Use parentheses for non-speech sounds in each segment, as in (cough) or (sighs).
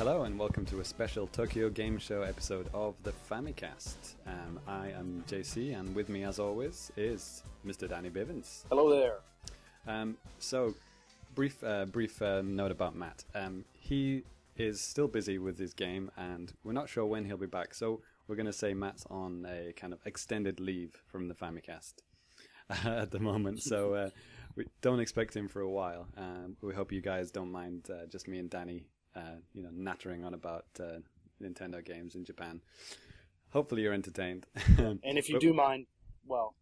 Hello and welcome to a special Tokyo Game Show episode of the Famicast. Um, I am JC, and with me, as always, is Mr. Danny Bivens. Hello there. Um, so, brief, uh, brief uh, note about Matt. Um, he is still busy with his game, and we're not sure when he'll be back. So, we're going to say Matt's on a kind of extended leave from the Famicast (laughs) at the moment. So, uh, we don't expect him for a while. Um, we hope you guys don't mind uh, just me and Danny, uh, you know, nattering on about uh, Nintendo games in Japan. Hopefully, you're entertained. (laughs) And if you But- do mind, well,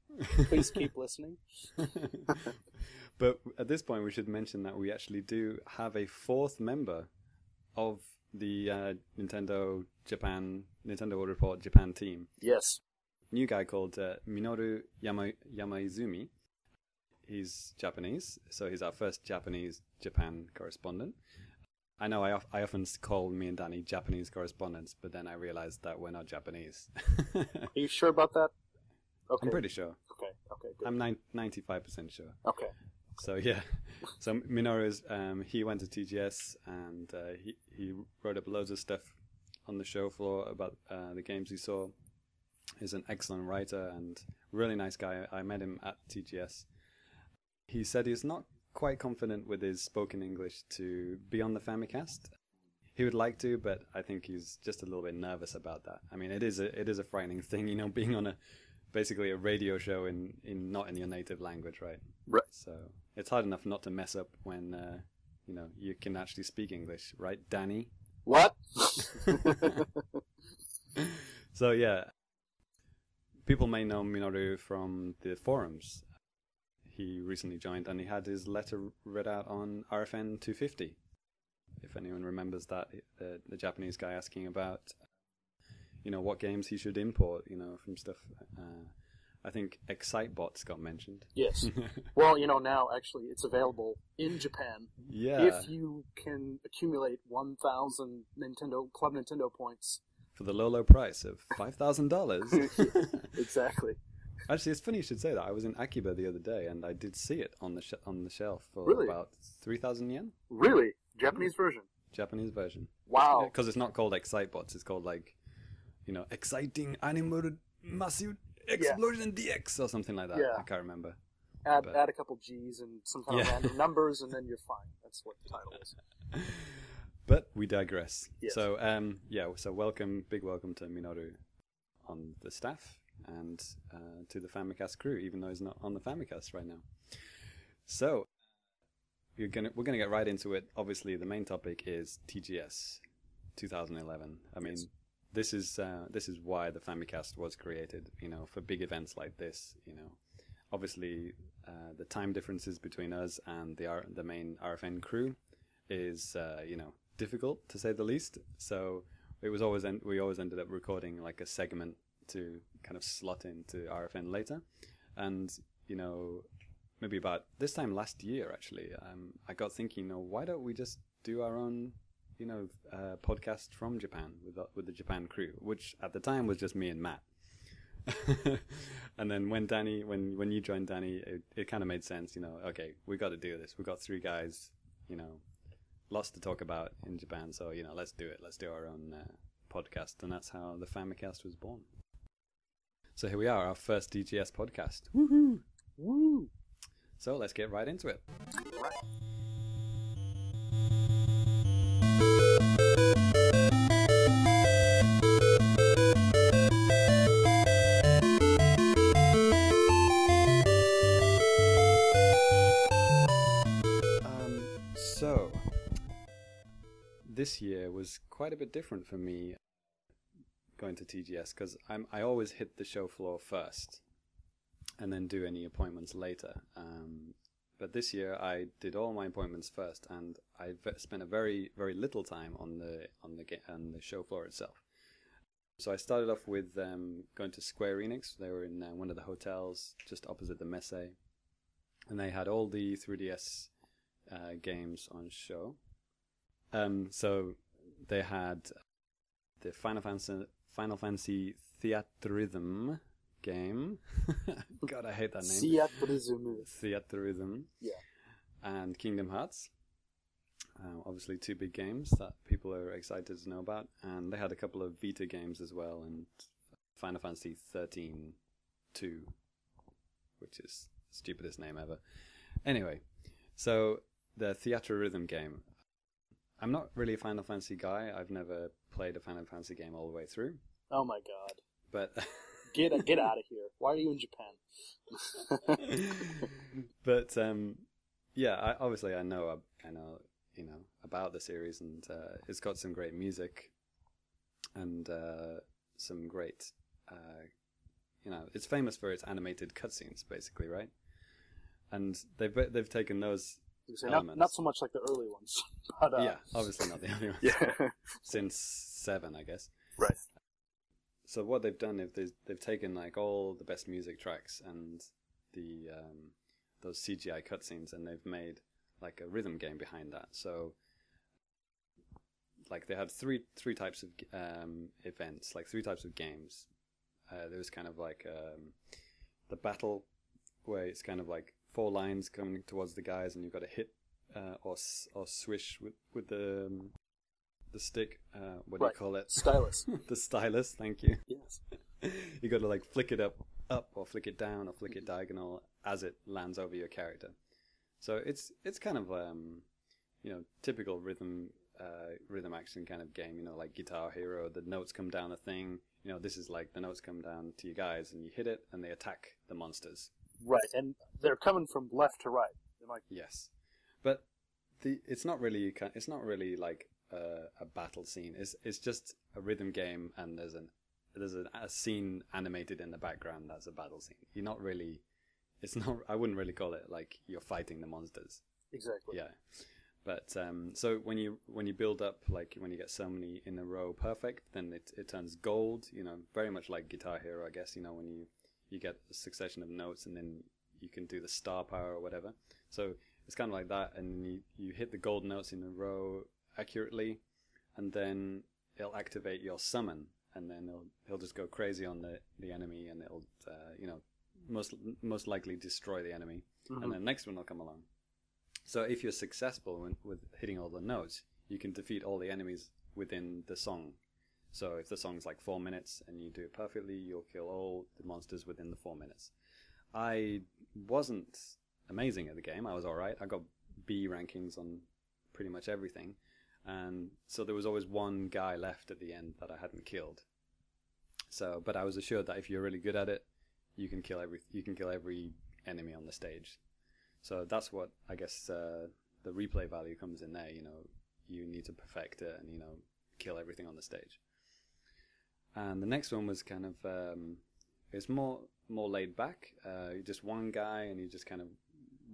please keep listening. (laughs) but at this point, we should mention that we actually do have a fourth member of the uh, Nintendo Japan Nintendo World Report Japan team. Yes. New guy called uh, Minoru Yama- Yamaizumi. He's Japanese, so he's our first Japanese Japan correspondent. I know I, of- I often call me and Danny Japanese correspondents, but then I realized that we're not Japanese. Are you sure about that? (laughs) Okay. I'm pretty sure. Okay. Okay. Good. I'm nine- 95% sure. Okay. So yeah, so Minoru's um, he went to TGS and uh, he he wrote up loads of stuff on the show floor about uh, the games he saw. He's an excellent writer and really nice guy. I met him at TGS. He said he's not quite confident with his spoken English to be on the Famicast. He would like to, but I think he's just a little bit nervous about that. I mean, it is a it is a frightening (laughs) thing, you know, being on a basically a radio show in, in not in your native language, right? Right. So it's hard enough not to mess up when uh, you know you can actually speak English, right, Danny? What? (laughs) (laughs) so yeah, people may know Minoru from the forums. He recently joined, and he had his letter read out on RFN 250. If anyone remembers that, the, the Japanese guy asking about, you know, what games he should import, you know, from stuff. Uh, I think Excitebots got mentioned. yes. (laughs) Well, you know, now actually it's available in Japan. yeah, If you can accumulate 1,000 Nintendo Club Nintendo points. for the low, low price of five thousand dollars. (laughs) Exactly. (laughs) Actually, it's funny you should say that. I was in Akiba the other day, and I did see it on the sh- on the shelf for Really? about three thousand yen, Really? Japanese version? Japanese version. Wow. Because it's not called Excitebots; it's called like, you know, exciting animal massive explosion DX or something like that. Yeah. I can't remember. Add, but- add a couple G's and some kind of Yeah. random numbers, and then you're fine. That's what the title is. (laughs) But we digress. Yes. So, um, yeah. So, welcome, big welcome to Minoru on the staff and uh, to the Famicast crew, even though he's not on the Famicast right now. So, you're gonna we're gonna get right into it. Obviously, the main topic is TGS 2011. I mean, Yes. this is uh, this is why the Famicast was created. You know, for big events like this. You know, obviously, uh, the time differences between us and the R- the main RFN crew is uh, you know difficult to say the least. So it was always en- we always ended up recording like a segment to kind of slot into RFN later, and you know maybe about this time last year actually um, I got thinking, you know, why don't we just do our own you know uh, podcast from Japan with the, with the Japan crew, which at the time was just me and Matt. (laughs) and then when Danny, when when you joined Danny, it, it kind of made sense. You know, okay, we got to do this. We got three guys. You know, lots to talk about in Japan. So you know, let's do it. Let's do our own uh, podcast, and that's how the Famicast was born. So here we are, our first TGS podcast. Woohoo! Woo! So let's get right into it. Right. Um, so this year was quite a bit different for me going to TGS because I'm I always hit the show floor first and then do any appointments later. Um, but this year I did all my appointments first, and I spent a very very little time on the on the on the show floor itself. So I started off with um, going to Square Enix. They were in uh, one of the hotels just opposite the Messe, and they had all the 3DS uh, games on show. Um, so they had the Final Fantasy Final Fantasy Theatrhythm game. (laughs) God, I hate that name. Rizumu. Theatrhythm. Yeah. And Kingdom Hearts. Uh, obviously, two big games that people are excited to know about, and they had a couple of Vita games as well, and Final Fantasy 13 2, which is the stupidest name ever. Anyway, so the Theatrhythm game. I'm not really a Final Fantasy guy. I've never played a Final Fantasy game all the way through, Oh my god. but (laughs) Get get out of here. Why are you in Japan? (laughs) but um, yeah, I, obviously I know I know you know about the series, and uh, it's got some great music and uh, some great uh, you know it's famous for its animated cutscenes, basically, right? And they've they've taken those not, Elements. not so much like the early ones. (laughs) But, uh, yeah, obviously not the early ones Yeah. since seven, I guess. right. So what they've done is they've, they've taken like all the best music tracks and the um, those CGI cutscenes, and they've made like a rhythm game behind that. So like they had three three types of um, events, like three types of games. Uh, there was kind of like um, the battle where it's kind of like four lines coming towards the guys, and you've got to hit uh, or or swish with with the um, the stick. Uh, what do you call it? (laughs) Stylus. the stylus. Thank you. yes. (laughs) you got to like flick it up, up, or flick it down, or flick it diagonal as it lands over your character. So it's it's kind of um, you know typical rhythm uh, rhythm action kind of game. You know, like Guitar Hero, the notes come down a thing. You know, this is like the notes come down to you guys, and you hit it, and they attack the monsters. Right. And they're coming from left to right. Like, Yes, but the it's not really it's not really like a, a battle scene. It's it's just a rhythm game, and there's an there's a, a scene animated in the background that's a battle scene. You're not really it's not I wouldn't really call it like you're fighting the monsters. exactly. Yeah. But um, so when you when you build up like when you get so many in a row perfect, then it it turns gold. You know, very much like Guitar Hero, I guess. You know, when you you get a succession of notes and then you can do the star power or whatever. So it's kind of like that, and you you hit the gold notes in a row accurately, and then it'll activate your summon, and then he'll he'll just go crazy on the the enemy, and it'll uh, you know most most likely destroy the enemy, Mhm. and then the next one will come along. So if you're successful in, with hitting all the notes, you can defeat all the enemies within the song. So if the song's like four minutes and you do it perfectly, you'll kill all the monsters within the four minutes. I wasn't amazing at the game. I was all right. I got B rankings on pretty much everything, and so there was always one guy left at the end that I hadn't killed. So, but I was assured that if you're really good at it, you can kill every you can kill every enemy on the stage. So that's what I guess uh, the replay value comes in there. You know, you need to perfect it and you know kill everything on the stage. And the next one was kind of um, it's more more laid back. Uh, just one guy and you're just kind of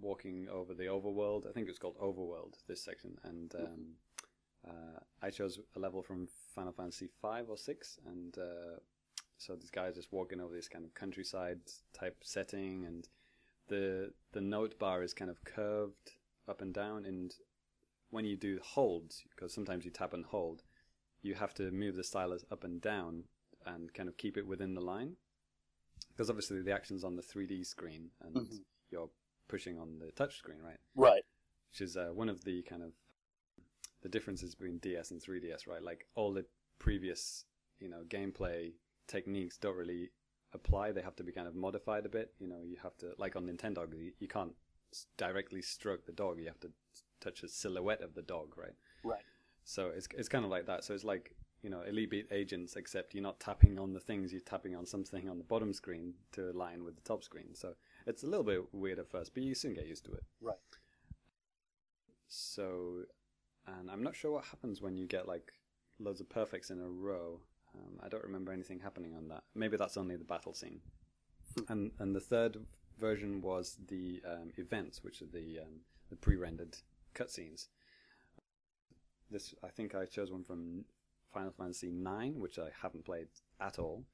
walking over the overworld. I think it's called Overworld this section, and um, uh, I chose a level from Final Fantasy five or six, and uh, so this guy's just walking over this kind of countryside type setting, and the the note bar is kind of curved up and down, and when you do holds, because sometimes you tap and hold, you have to move the stylus up and down and kind of keep it within the line. Because obviously the action's on the 3D screen and Mhm. you're pushing on the touch screen, right? Right. Which is uh, one of the kind of the differences between DS and 3DS, right? Like all the previous, you know, gameplay techniques don't really apply. They have to be kind of modified a bit. You know, you have to like on Nintendo, you, you can't directly stroke the dog. You have to touch a silhouette of the dog, right? Right. So it's it's kind of like that. So it's like you know Elite Beat agents, except you're not tapping on the things. You're tapping on something on the bottom screen to align with the top screen. So it's a little bit weird at first, but you soon get used to it. Right. So, and I'm not sure what happens when you get like loads of perfects in a row. Um, I don't remember anything happening on that. Maybe that's only the battle scene. and and the third version was the um, events, which are the um, the pre-rendered cutscenes. This I think I chose one from Final Fantasy IX, which I haven't played at all,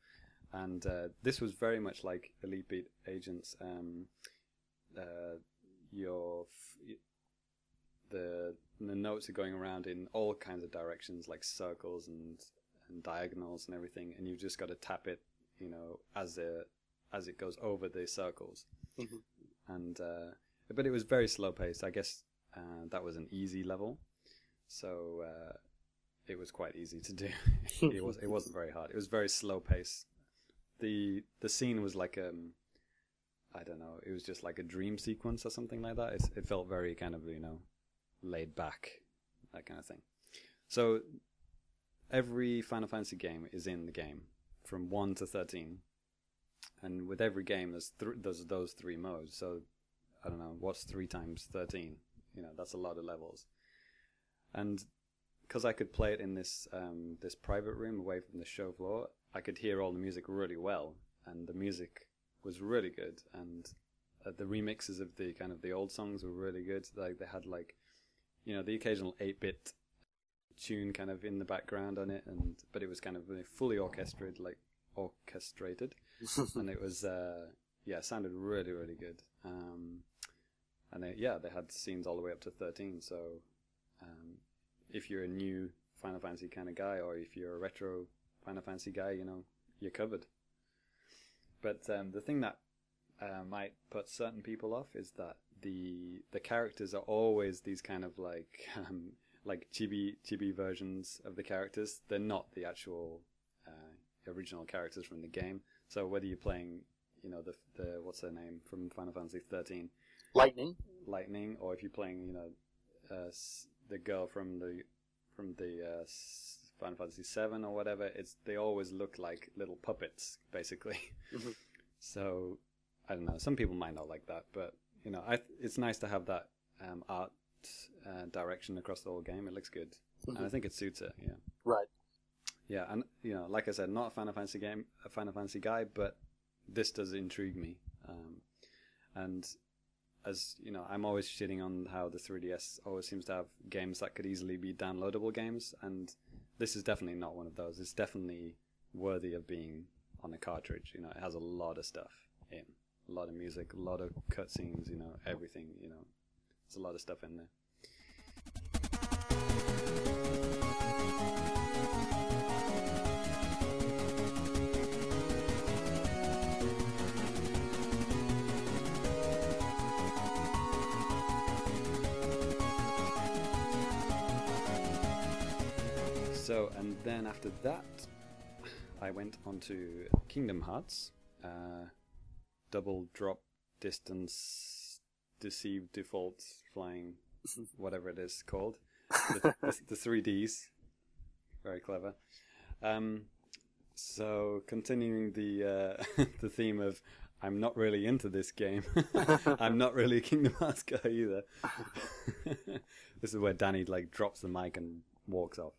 and uh, this was very much like Elite Beat Agents. Um, uh, your f- the the notes are going around in all kinds of directions, like circles and and diagonals and everything, and you've just got to tap it, you know, as the as it goes over the circles. Mhm. And uh, but it was very slow paced. I guess uh, that was an easy level. so uh, it was quite easy to do. (laughs) it was it wasn't very hard. It was very slow pace. the The scene was like um, I don't know. It was just like a dream sequence or something like that. It, it felt very kind of you know laid back, that kind of thing. So every Final Fantasy game is in the game from one to thirteen, and with every game there's th- there's those three modes. So I don't know what's three times thirteen. You know that's a lot of levels, and because I could play it in this um, this private room away from the show floor, I could hear all the music really well, and the music was really good, and uh, the remixes of the kind of the old songs were really good. Like they had like, you know, the occasional eight bit tune kind of in the background on it, and but it was kind of fully orchestrated, like orchestrated, (laughs) and it was uh, yeah, sounded really really good. Um, and they, yeah, they had scenes all the way up to thirteen. So um, if you're a new Final Fantasy kind of guy, or if you're a retro Final Fantasy guy, you know you're covered. But um, the thing that uh, might put certain people off is that the the characters are always these kind of like (laughs) um, like chibi chibi versions of the characters. They're not the actual uh, original characters from the game. So whether you're playing, you know, the the what's her name from Final Fantasy 13, Lightning, Lightning, or if you're playing, you know, uh, the girl from the from the uh, Final Fantasy 7 or whatever, it's they always look like little puppets, basically. Mhm. (laughs) so I don't know. Some people might not like that, but you know, I it's nice to have that um, art uh, direction across the whole game. It looks good, and I Mhm. think it suits it. Yeah, right? yeah, and you know, like I said, not a Final Fantasy game, a Final Fantasy guy, but this does intrigue me. Um, and as you know, I'm always shitting on how the 3DS always seems to have games that could easily be downloadable games, and this is definitely not one of those. It's definitely worthy of being on a cartridge. You know, it has a lot of stuff in, a lot of music, a lot of cutscenes. You know, everything. You know, there's a lot of stuff in there. So, and then after that, I went on to Kingdom Hearts, uh, double drop distance, deceive default flying, whatever it is called, the, the, the 3Ds. Very clever. Um, so, continuing the uh, (laughs) the theme of I'm not really into this game. (laughs) I'm not really a Kingdom Hearts guy either. (laughs) this is where Danny like drops the mic and walks off.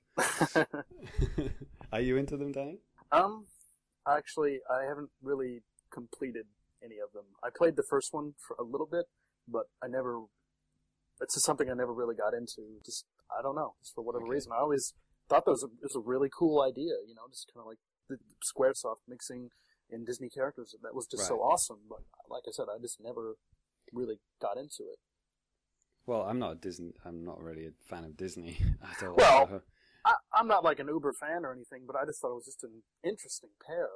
Are you into them, Danny? um, actually, I haven't really completed any of them. I played the first one for a little bit, but I never. It's just something I never really got into. Just I don't know, just for whatever Okay. reason. I always thought that was a, it was a really cool idea. You know, just kind of like the SquareSoft mixing in Disney characters. That was just so awesome. But like I said, I just never really got into it. Well, I'm not a Disney. I'm not really a fan of Disney (laughs) at all. Well- I, I'm not like an Uber fan or anything, but I just thought it was just an interesting pair.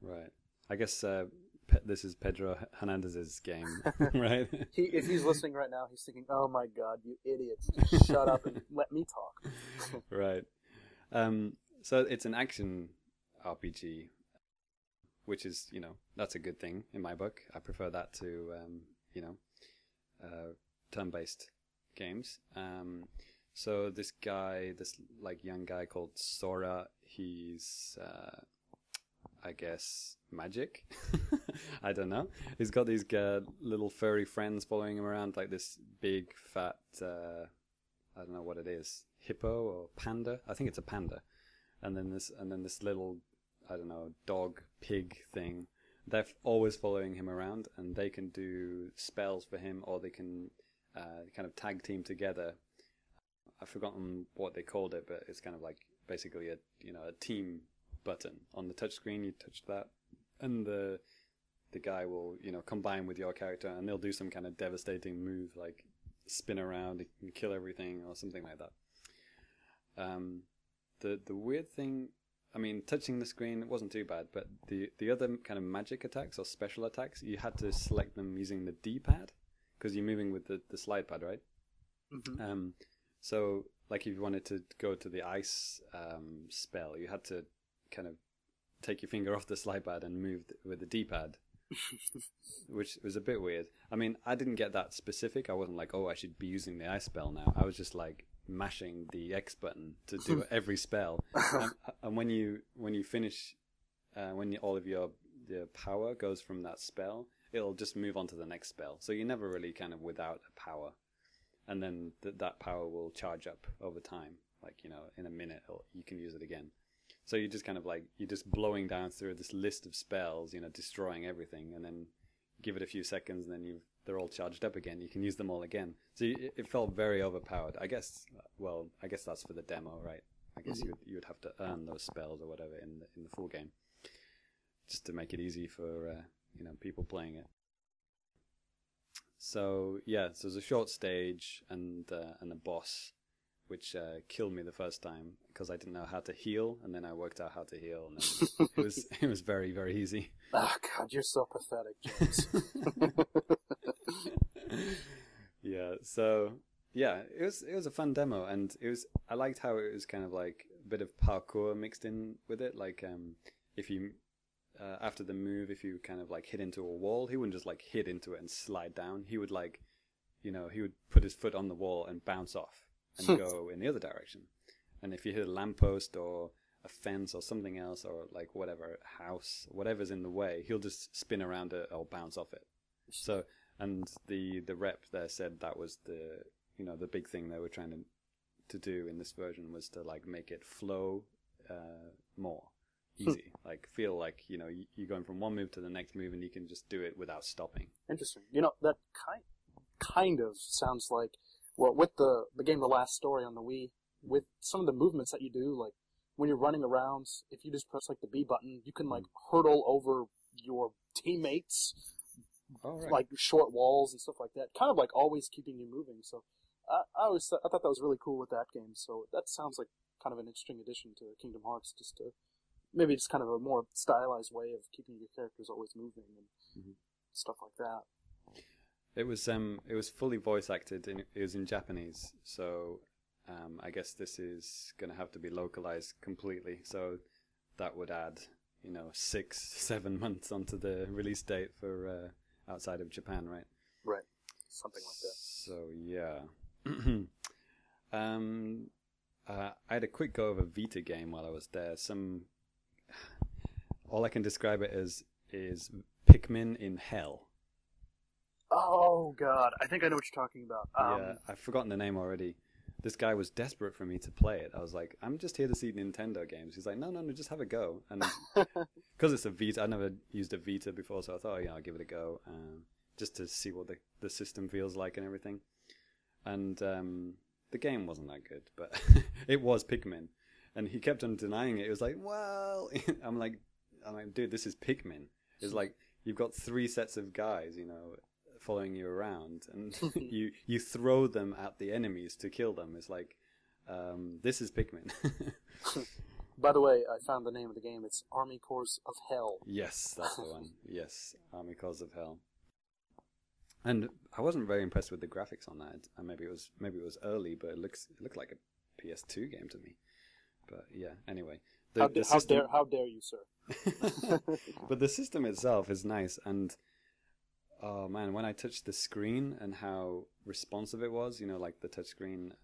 right. I guess uh, Pe- this is Pedro Hernandez's game, (laughs) right? He, if he's listening right now, he's thinking, "Oh my God, you idiots! Just (laughs) shut up and let me talk." (laughs) right. Um, so it's an action RPG, which is, you know, that's a good thing in my book. I prefer that to, um, you know, uh, turn-based games. Um, so this guy, this like young guy called Sora, he's, uh, I guess, magic. (laughs) I don't know. He's got these uh, little furry friends following him around, like this big fat. Uh, I don't know what it is, hippo or panda. I think it's a panda. And then this, and then this little, I don't know, dog pig thing. They're f- always following him around, and they can do spells for him, or they can uh, kind of tag team together. I've forgotten what they called it, but it's kind of like basically a you know a team button on the touchscreen. You touch that, and the the guy will you know combine with your character, and they'll do some kind of devastating move like spin around and kill everything or something like that. Um, the the weird thing, I mean, touching the screen it wasn't too bad, but the the other kind of magic attacks or special attacks, you had to select them using the D pad because you're moving with the the slide pad, right? Mhm. Um, So, like, if you wanted to go to the ice um, spell, you had to kind of take your finger off the slide pad and move th- with the D-pad, (laughs) which was a bit weird. I mean, I didn't get that specific. I wasn't like, oh, I should be using the ice spell now. I was just like mashing the X button to do (laughs) every spell. and, and when you when you finish, uh, when you, all of your the power goes from that spell, it'll just move on to the next spell. So you're never really kind of without a power, and then th- that power will charge up over time. Like you know, in a minute, you can use it again. So you're just kind of like you're just blowing down through this list of spells, you know, destroying everything, and then give it a few seconds, and then you they're all charged up again. You can use them all again. So you, it felt very overpowered. I guess. Well, I guess that's for the demo, right? I guess you would, you would have to earn those spells or whatever in the, in the full game, just to make it easy for uh, you know people playing it. So yeah, so there's a short stage and uh, and a boss, which uh, killed me the first time because I didn't know how to heal, and then I worked out how to heal, and then it was (laughs) it was very very easy. Oh God, you're so pathetic, James. (laughs) yeah, so yeah, it was it was a fun demo, and it was I liked how it was kind of like a bit of parkour mixed in with it. Like um, if you uh, after the move, if you kind of like hit into a wall, he wouldn't just like hit into it and slide down. He would like, you know, he would put his foot on the wall and bounce off and go in the other direction. And if you hit a lamppost or a fence or something else or like whatever house, whatever's in the way, he'll just spin around it or bounce off it. So, and the the rep there said that was the you know the big thing they were trying to to do in this version was to like make it flow uh, more easy, like feel like you know you're going from one move to the next move and you can just do it without stopping. Interesting. You know that kind kind of sounds like well with the the game The Last Story on the Wii with some of the movements that you do like when you're running around if you just press like the B button you can like hurdle over your teammates right. like short walls and stuff like that kind of like always keeping you moving so I, I always th- I thought that was really cool with that game so that sounds like kind of an interesting addition to Kingdom Hearts just to maybe just kind of a more stylized way of keeping your characters always moving and Mhm. stuff like that It was um it was fully voice acted and it was in Japanese, so um I guess this is gonna have to be localized completely. So that would add you know six (laughs) seven months onto the release date for uh, outside of Japan, right? Right. Something like that. So yeah. (clears throat) um, uh, I had a quick go of a Vita game while I was there. Some, (sighs) all I can describe it as is Pikmin in hell. Oh god, I think I know what you're talking about. Um, yeah, I've forgotten the name already. This guy was desperate for me to play it. I was like, I'm just here to see Nintendo games. He's like, no, no, no, just have a go. And (laughs) because it's a Vita, I never used a Vita before, so I thought, oh, yeah, I'll give it a go, um, just to see what the the system feels like and everything. And um, the game wasn't that good, but (laughs) it was Pikmin, and he kept on denying it. It was like, well, (laughs) I'm like, I'm like, dude, this is Pikmin. It's like you've got three sets of guys, you know, following you around, and (laughs) (laughs) you you throw them at the enemies to kill them. It's like, um, this is Pikmin. (laughs) By the way, I found the name of the game. It's Army Corps of Hell. Yes, that's the one. Yes, Army Corps of Hell. And I wasn't very impressed with the graphics on that. Uh, maybe it was maybe it was early, but it looks it looked like a PS2 game to me. But yeah, anyway, the, how, the da- how system, dare how dare you, sir? but the system itself is nice, and oh man, when I touched the screen and how responsive it was, you know, like the touch screen,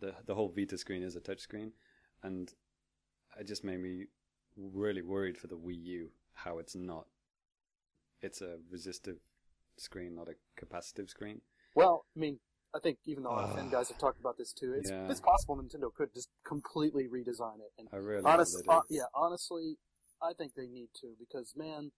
the the whole Vita screen is a touch screen, and it just made me really worried for the Wii U how it's not. It's a resistive screen, not a capacitive screen. Well, I mean, I think even though the Ah. RFN guys have talked about this too. It's Yeah. it's possible Nintendo could just completely redesign it. And I really honest, uh, yeah, honestly, I think they need to because man,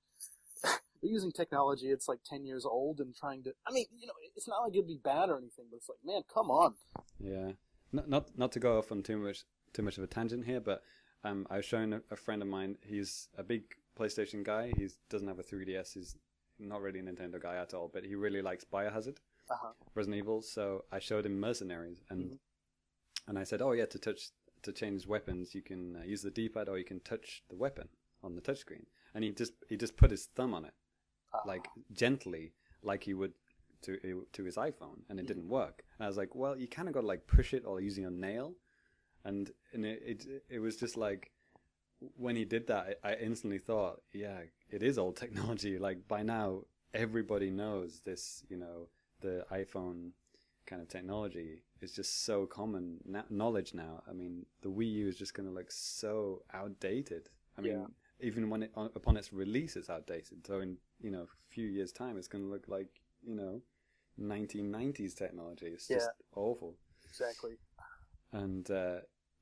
they're using technology. It's like ten years old and trying to. I mean, you know, it's not like it'd be bad or anything, but it's like, man, come on. Yeah, not not not to go off on too much too much of a tangent here, but um, I was showing a, a friend of mine. He's a big PlayStation guy. He doesn't have a 3DS. He's not really a Nintendo guy at all, but he really likes Biohazard, Uh-huh. Resident Evil. So I showed him Mercenaries, and Mhm. and I said, oh yeah, to touch to change weapons, you can uh, use the D-pad or you can touch the weapon on the touchscreen. And he just he just put his thumb on it. Like gently, like he would to to his iPhone, and it mm. didn't work. And I was like, well, you kind of got to like push it or using a nail, and and it, it it was just like when he did that, I instantly thought, yeah, it is old (laughs) technology. Like by now, everybody knows this. You know, the iPhone kind of technology is just so common na- knowledge now. I mean, the Wii U is just going to look so outdated. I mean, Yeah. Even when it on, upon its release, it's outdated. So in you know a few years' time, it's going to look like you know 1990s technology. It's just awful. Exactly. And uh,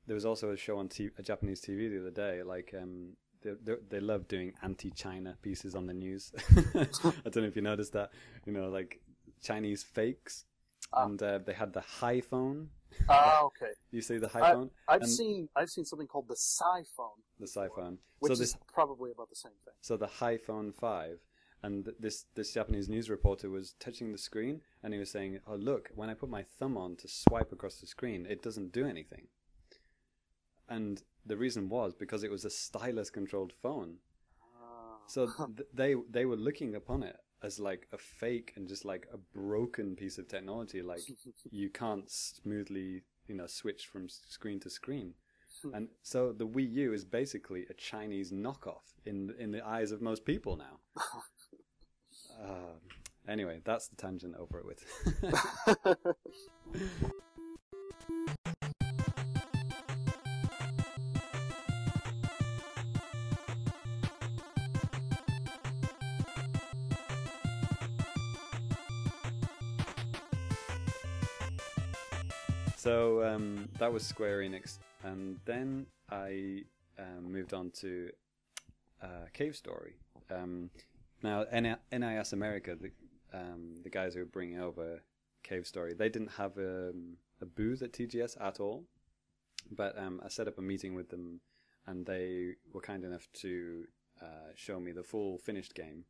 there was also a show on t- a Japanese TV the other day, like um, they, they they love doing anti-China pieces on the news. (laughs) I don't know if you noticed that. You know, like Chinese fakes, Ah. and uh, they had the high phone. Ah, okay. (laughs) You see the high phone, I've And- seen I've seen something called the Sci Phone, the Sci phone. which So is this probably about the same thing. so the high phone five. And th- this this Japanese news reporter was touching the screen, and he was saying, "Oh look, when I put my thumb on to swipe across the screen, it doesn't do anything." And the reason was because it was a stylus-controlled phone. Ah. So (laughs) th- they they were looking upon it as like a fake and just like a broken piece of technology. Like (laughs) you can't smoothly, you know, switch from screen to screen. (laughs) And so the Wii U is basically a Chinese knockoff in in the eyes of most people now. Uh, (laughs) anyway, that's the tangent over it with. (laughs) so um, that was Square Enix, and then I um, moved on to uh, Cave Story. Um, now, NIS America, the um, the guys who were bringing over Cave Story, they didn't have um, a booth at TGS at all. But um, I set up a meeting with them, and they were kind enough to uh, show me the full finished game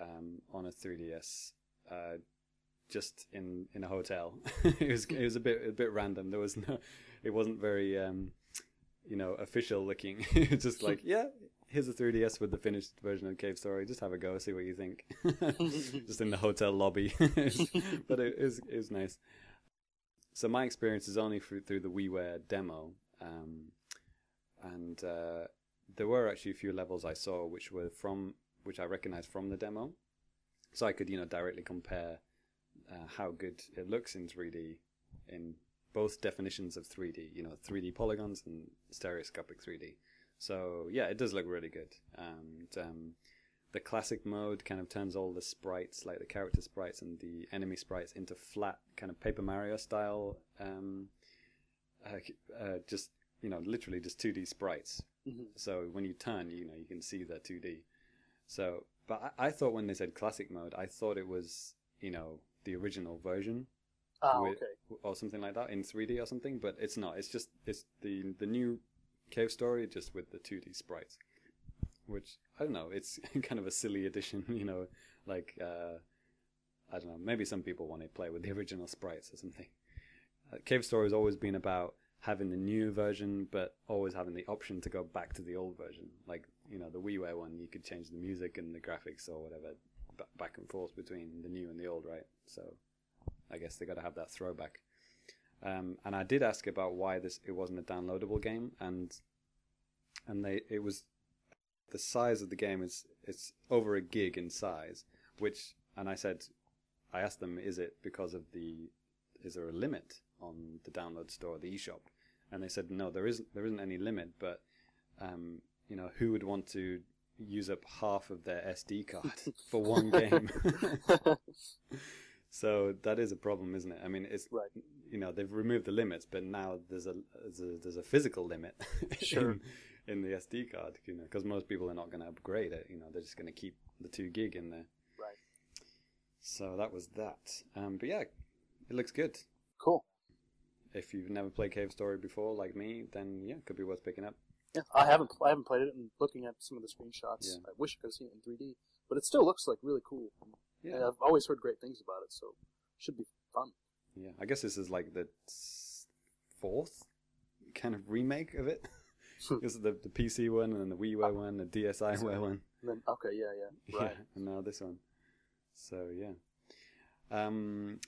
um, on a 3DS, uh, just in, in a hotel. (laughs) it was it was a bit a bit random. There was no, it wasn't very um, you know official looking. (laughs) it was just like yeah, here's a 3DS with the finished version of Cave Story. Just have a go, see what you think. (laughs) just in the hotel lobby, (laughs) but it, it was nice. So my experience is only through, through the WiiWare demo, um, and uh, there were actually a few levels I saw which were from which I recognized from the demo, so I could you know directly compare uh, how good it looks in 3D in both definitions of 3D, you know, 3D polygons and stereoscopic 3D. So yeah, it does look really good. And um, the classic mode kind of turns all the sprites, like the character sprites and the enemy sprites, into flat kind of Paper Mario style, um, uh, uh, just you know, literally just 2D sprites. Mhm. So when you turn, you know, you can see the 2D. So, but I, I thought when they said classic mode, I thought it was you know the original version Ah, with- okay. or something like that in 3D or something. But it's not. It's just it's the the new cave story just with the 2D sprites, which I don't know. It's (laughs) kind of a silly addition, (laughs) you know. Like uh, I don't know. Maybe some people want to play with the (laughs) original sprites or something. Uh, cave story has always been about having the new version, but always having the option to go back to the old version. Like you know, the WiiWare one, you could change the music and the graphics or whatever ba- back and forth between the new and the old, right? So I guess they got to have that throwback. Um, and I did ask about why this it wasn't a downloadable game, and and they it was the size of the game is it's over a gig in size, which and I said I asked them is it because of the is there a limit on the download store the eShop, and they said no there isn't there isn't any limit, but um, you know who would want to use up half of their SD card (laughs) for one game? (laughs) So that is a problem, isn't it? I mean, it's Right. You know, they've removed the limits, but now there's a there's a, there's a physical limit (laughs) Sure. in, in the SD card. You know, because most people are not going to upgrade it. You know, they're just going to keep the two gig in there. Right. So that was that. Um, but yeah, it looks good. Cool. If you've never played Cave Story before, like me, then yeah, it could be worth picking up. Yeah, I haven't I haven't played it, and looking at some of the screenshots, Yeah. I wish I could have seen it in 3D, but it still looks like really cool. Yeah, And I've always heard great things about it, so should be fun. yeah. I guess this is like the fourth kind of remake of it. (laughs) this is the the PC one, and then the WiiWare one, the DSiWare one. And then okay, yeah, yeah, (laughs) right. Yeah, and now this one. So yeah. Um,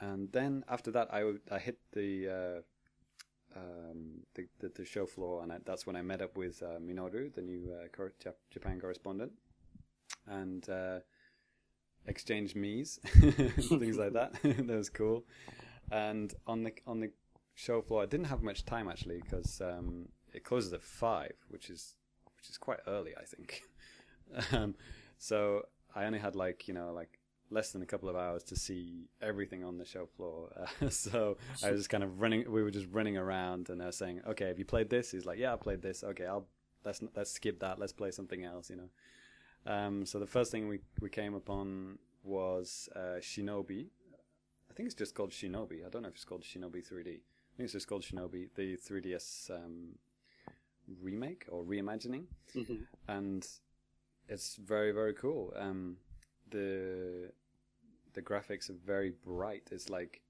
and then after that, I, I hit the, uh, um, the, the the show floor, and I, that's when I met up with uh, Minoru, the new uh, Japan correspondent, and exchanged me's, (laughs) things like that. (laughs) (laughs) that was cool. And on the on the show floor, I didn't have much time actually because um, it closes at five, which is which is quite early, I think. um, so I only had like you know like less than a couple of hours to see everything on the show floor. Uh, so I was just kind of running. We were just running around and uh, saying, "Okay, have you played this?" He's like, "Yeah, I played this." Okay, I'll let's let's skip that. Let's play something else. You know. Um, so the first thing we we came upon was uh, Shinobi. I think it's just called Shinobi. I don't know if it's called Shinobi 3D. I think it's just called Shinobi, the 3DS um, remake or reimagining hmm and it's very very cool. Um, the the graphics are very bright. It's like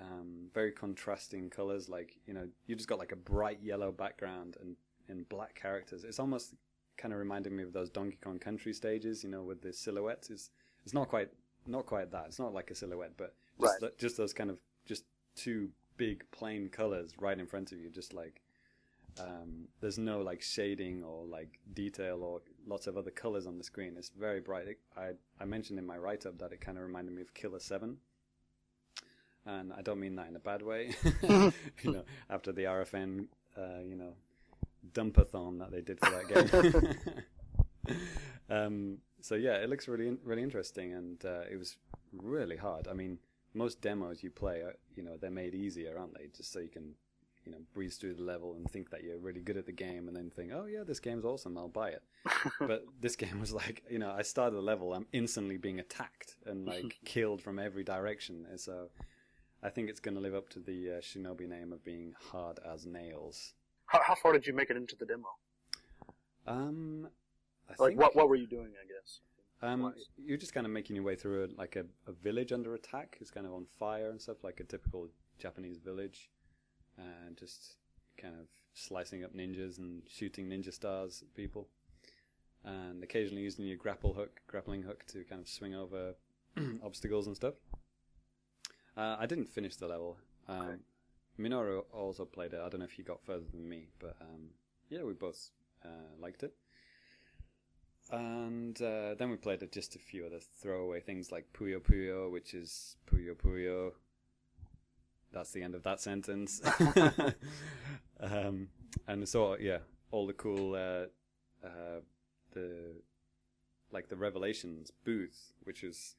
um, very contrasting colors. Like you know, you just got like a bright yellow background and in black characters. It's almost kind of reminding me of those Donkey Kong Country stages. You know, with the silhouettes. It's it's not quite not quite that. It's not like a silhouette, but just Right. th- just those kind of just two big plain colors right in front of you. Just like um, there's no like shading or like detail or lots of other colors on the screen. It's very bright. It, I I mentioned in my write up that it kind of reminded me of Killer Seven, and I don't mean that in a bad way. (laughs) (laughs) you know, after the RFN, uh, you know, dumpathon that they did for that game. (laughs) um, so yeah, it looks really really interesting, and uh, it was really hard. I mean, most demos you play, are, you know, they're made easier, aren't they? Just so you can you know breeze through the level and think that you're really good at the game and then think oh yeah this game's awesome i'll buy it (laughs) but this game was like you know i started the level i'm instantly being attacked and like (laughs) killed from every direction and so i think it's going to live up to the uh, shinobi name of being hard as nails How, how far did you make it into the demo? um I Like, think, what what were you doing? I guess. um you're just kind of making your way through a, like a, a village under attack it's kind of on fire and stuff like a typical japanese village and just kind of slicing up ninjas and shooting ninja stars at people, and occasionally using your grapple hook, grappling hook to kind of swing over (clears throat) obstacles and stuff. Uh, I didn't finish the level. Um, Okay. Minoru also played it. I don't know if he got further than me, but um, yeah, we both uh, liked it. And uh, then we played it just a few other throwaway things like Puyo Puyo, which is Puyo Puyo. That's the end of that sentence. (laughs) um, and so yeah, all the cool, uh, uh, the like the Revelations booth, which is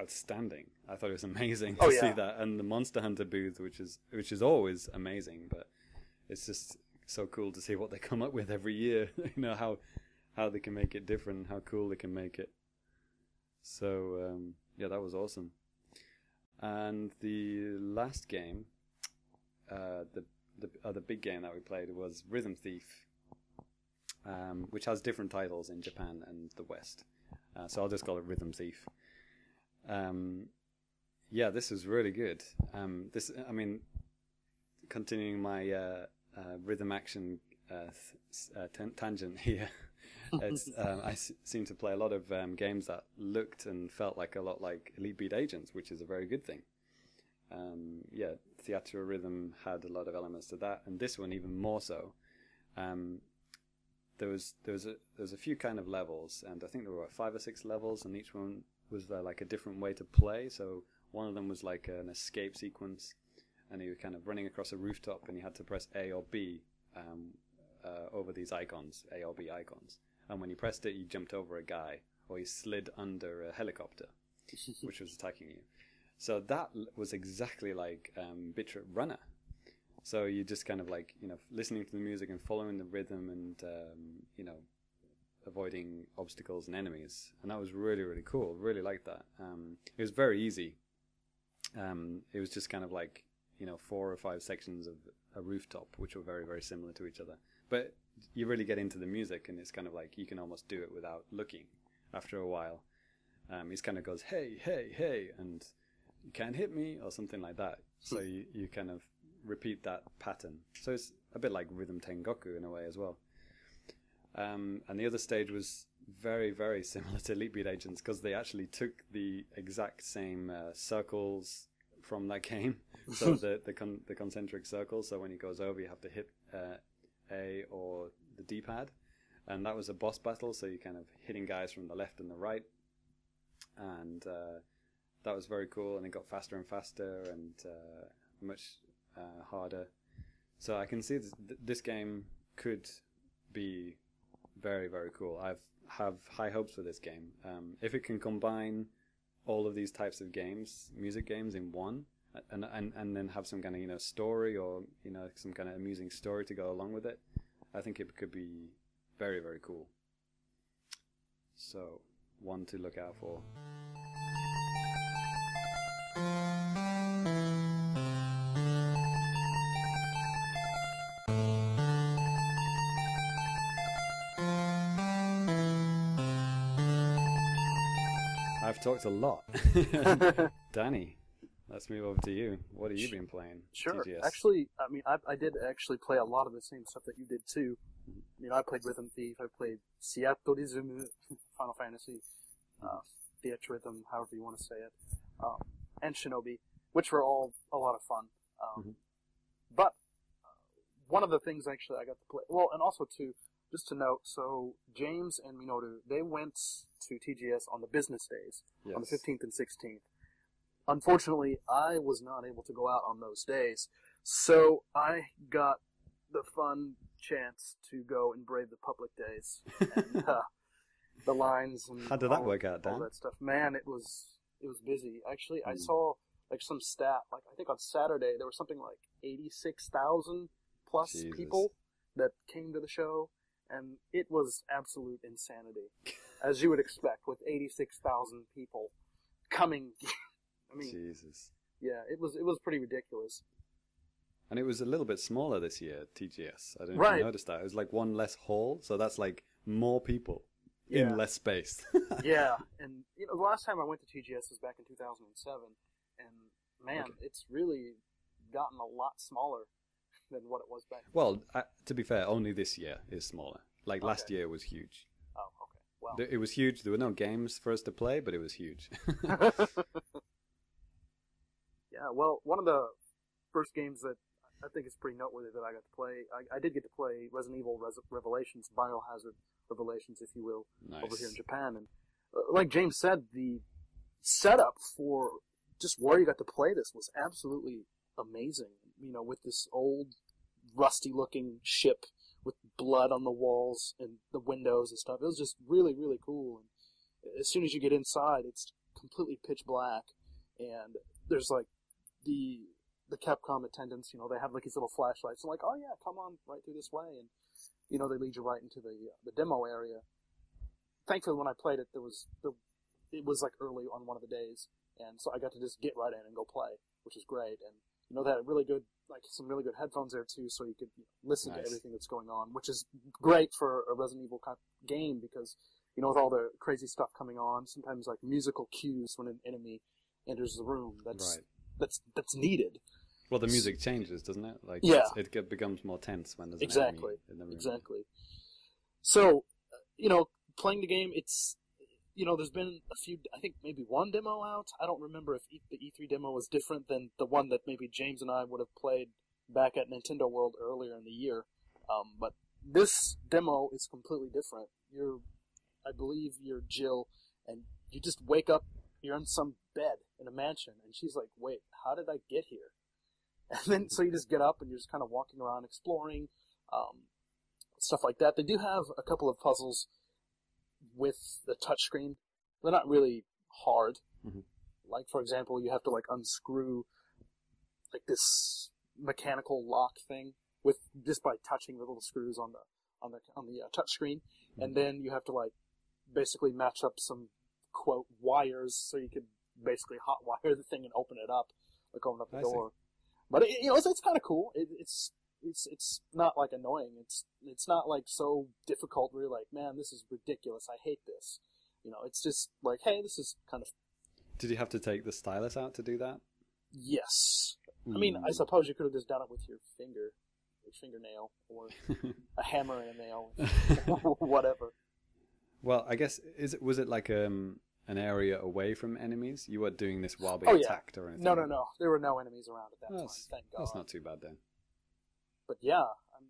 outstanding. I thought it was amazing (laughs) to Oh, see that, and the Monster Hunter booth, which is which is always amazing, but it's just so cool to see what they come up with every year. (laughs) you know how how they can make it different, how cool they can make it. So um, yeah, that was awesome. And the last game, uh, the the other big game that we played was Rhythm Thief, um, which has different titles in Japan and the West. Uh, so I'll just call it Rhythm Thief. Um, yeah, this was really good. Um, this, I mean, continuing my uh, uh, rhythm action uh, th- uh, tan- tangent (laughs) here. it's, (laughs) um, I s- seem to play a lot of um, games that looked and felt like a lot like Elite Beat Agents, which is a very good thing. Um, yeah, Theatrhythm had a lot of elements to that, and this one even more so. Um, there was there was a there was a few kind of levels, and I think there were five or six levels, and each one was uh, like a different way to play. So one of them was like an escape sequence, and you were kind of running across a rooftop, and you had to press A or B um, uh, over these icons, A or B icons. And when you pressed it, you jumped over a guy, or you slid under a helicopter, (laughs) which was attacking you. So that was exactly like um, Bit Runner. So you just kind of like you know listening to the music and following the rhythm and um, you know avoiding obstacles and enemies, and that was really really cool. Really liked that. Um, it was very easy. Um, it was just kind of like you know four or five sections of a rooftop, which were very very similar to each other. But you really get into the music, and it's kind of like you can almost do it without looking. After a while, um, he kind of goes, "Hey, hey, hey," and you can't hit me or something like that. So you, you kind of repeat that pattern. So it's a bit like Rhythm Tengoku in a way as well. Um, and the other stage was very very (laughs) similar to Elite Beat Agents because they actually took the exact same uh, circles from that game. (laughs) So the the, con- the concentric circles. So when he goes over, you have to hit uh, A or the D-pad, and that was a boss battle. So you're kind of hitting guys from the left and the right, and uh, that was very cool. And it got faster and faster and uh, much uh, harder. So I can see this game could be very very cool. I've have high hopes for this game. Um, if it can combine all of these types of games, music games, in one, and and and then have some kind of you know story or you know some kind of amusing story to go along with it, I think it could be very very cool. So one to look out for. Talked a lot. (laughs) (laughs) Danny, let's move over to you. What have you been playing? Sure. TGS? Actually, I mean, I, I did actually play a lot of the same stuff that you did too. You know, I played Rhythm Thief. I played Seattle Final Fantasy, uh, Theatrhythm, however you want to say it, um, and Shinobi, which were all a lot of fun. Um, Mhm. But uh, one of the things actually I got to play, well, and also too, just to note, so James and Minoru, they went to TGS on the business days on the 15th and 16th. Unfortunately, I was not able to go out on those days, so I got the fun chance to go and brave the public days and (laughs) uh, the lines and How did that all- work out, all that stuff. Man, it was it was busy. Actually, I Hmm. saw like some stat. Like I think on Saturday there was something like 86,000 plus Jesus. people that came to the show, and it was absolute insanity, (laughs) as you would expect with 86,000 people coming. (laughs) I mean, Jesus. yeah, it was it was pretty ridiculous. And it was a little bit smaller this year, TGS. I don't know if Right. you noticed that. It was like one less hall, so that's like more people Yeah. in less space. (laughs) yeah, and you know, the last time I went to TGS was back in 2007, and man, Okay. it's really gotten a lot smaller than what it was back. well, uh, to be fair, only this year is smaller. Like last year was huge. Oh, okay. Well, It was huge. There were no games for us to play, but it was huge. (laughs) yeah, well, one of the first games that I think is pretty noteworthy that I got to play, I, I did get to play Resident Evil Res- Revelations, Biohazard Revelations, if you will, over here in. Japan. And uh, like James said, the setup for just where you got to play this was absolutely amazing. You know, with this old, rusty-looking ship with blood on the walls and the windows and stuff. It was just really, really cool. And as soon as you get inside, it's completely pitch black, and there's like the the Capcom attendants. You know, they have like these little flashlights. And like, oh yeah, come on right through this way, and you know, they lead you right into the uh, the demo area. Thankfully, when I played it, there was the it was like early on one of the days, and so I got to just get right in and go play, which is great. And know, they had really good like some really good headphones there too, so you could you know, listen Nice. to everything that's going on, which is great for a Resident Evil kind of game because you know with all the crazy stuff coming on, sometimes like musical cues when an enemy enters the room. That's Right. that's that's needed. Well, the music changes, doesn't it? Like, Yeah. it get- becomes more tense when there's an Exactly. enemy in the room. Exactly. So, uh, you know, playing the game, it's, you know, there's been a few, I think maybe one demo out. I don't remember if e- the E3 demo was different than the one that maybe James and I would have played back at Nintendo World earlier in the year. Um, but this demo is completely different. You're, I believe you're Jill, and you just wake up, you're in some bed in a mansion, and she's like, wait, how did I get here? (laughs) And then, so you just get up and you're just kind of walking around exploring, um, stuff like that. They do have a couple of puzzles with the touchscreen. They're not really hard. Mhm. Like, for example, you have to like unscrew like this mechanical lock thing with just by touching the little screws on the on the on the uh, touchscreen, and then you have to like basically match up some quote wires so you could basically hot (laughs) wire the thing and open it up, like open up the I see. door. But it, you know, it's, it's kind of cool. It, it's it's it's not like annoying. It's it's not like so difficult. Where you're like, man, this is ridiculous. I hate this. You know, it's just like, hey, this is kind of Did you have to take the stylus out to do that? yes. I mean, I Mm. suppose you could have just done it with your finger, your fingernail, or (laughs) a hammer and a nail, (laughs) whatever. Well, I guess is it was it like um an area away from enemies? You were doing this while being Oh, yeah. attacked or anything? No, no, no. There were no enemies around at that Oh, time. Thank God. that's not too bad then. But yeah, I'm,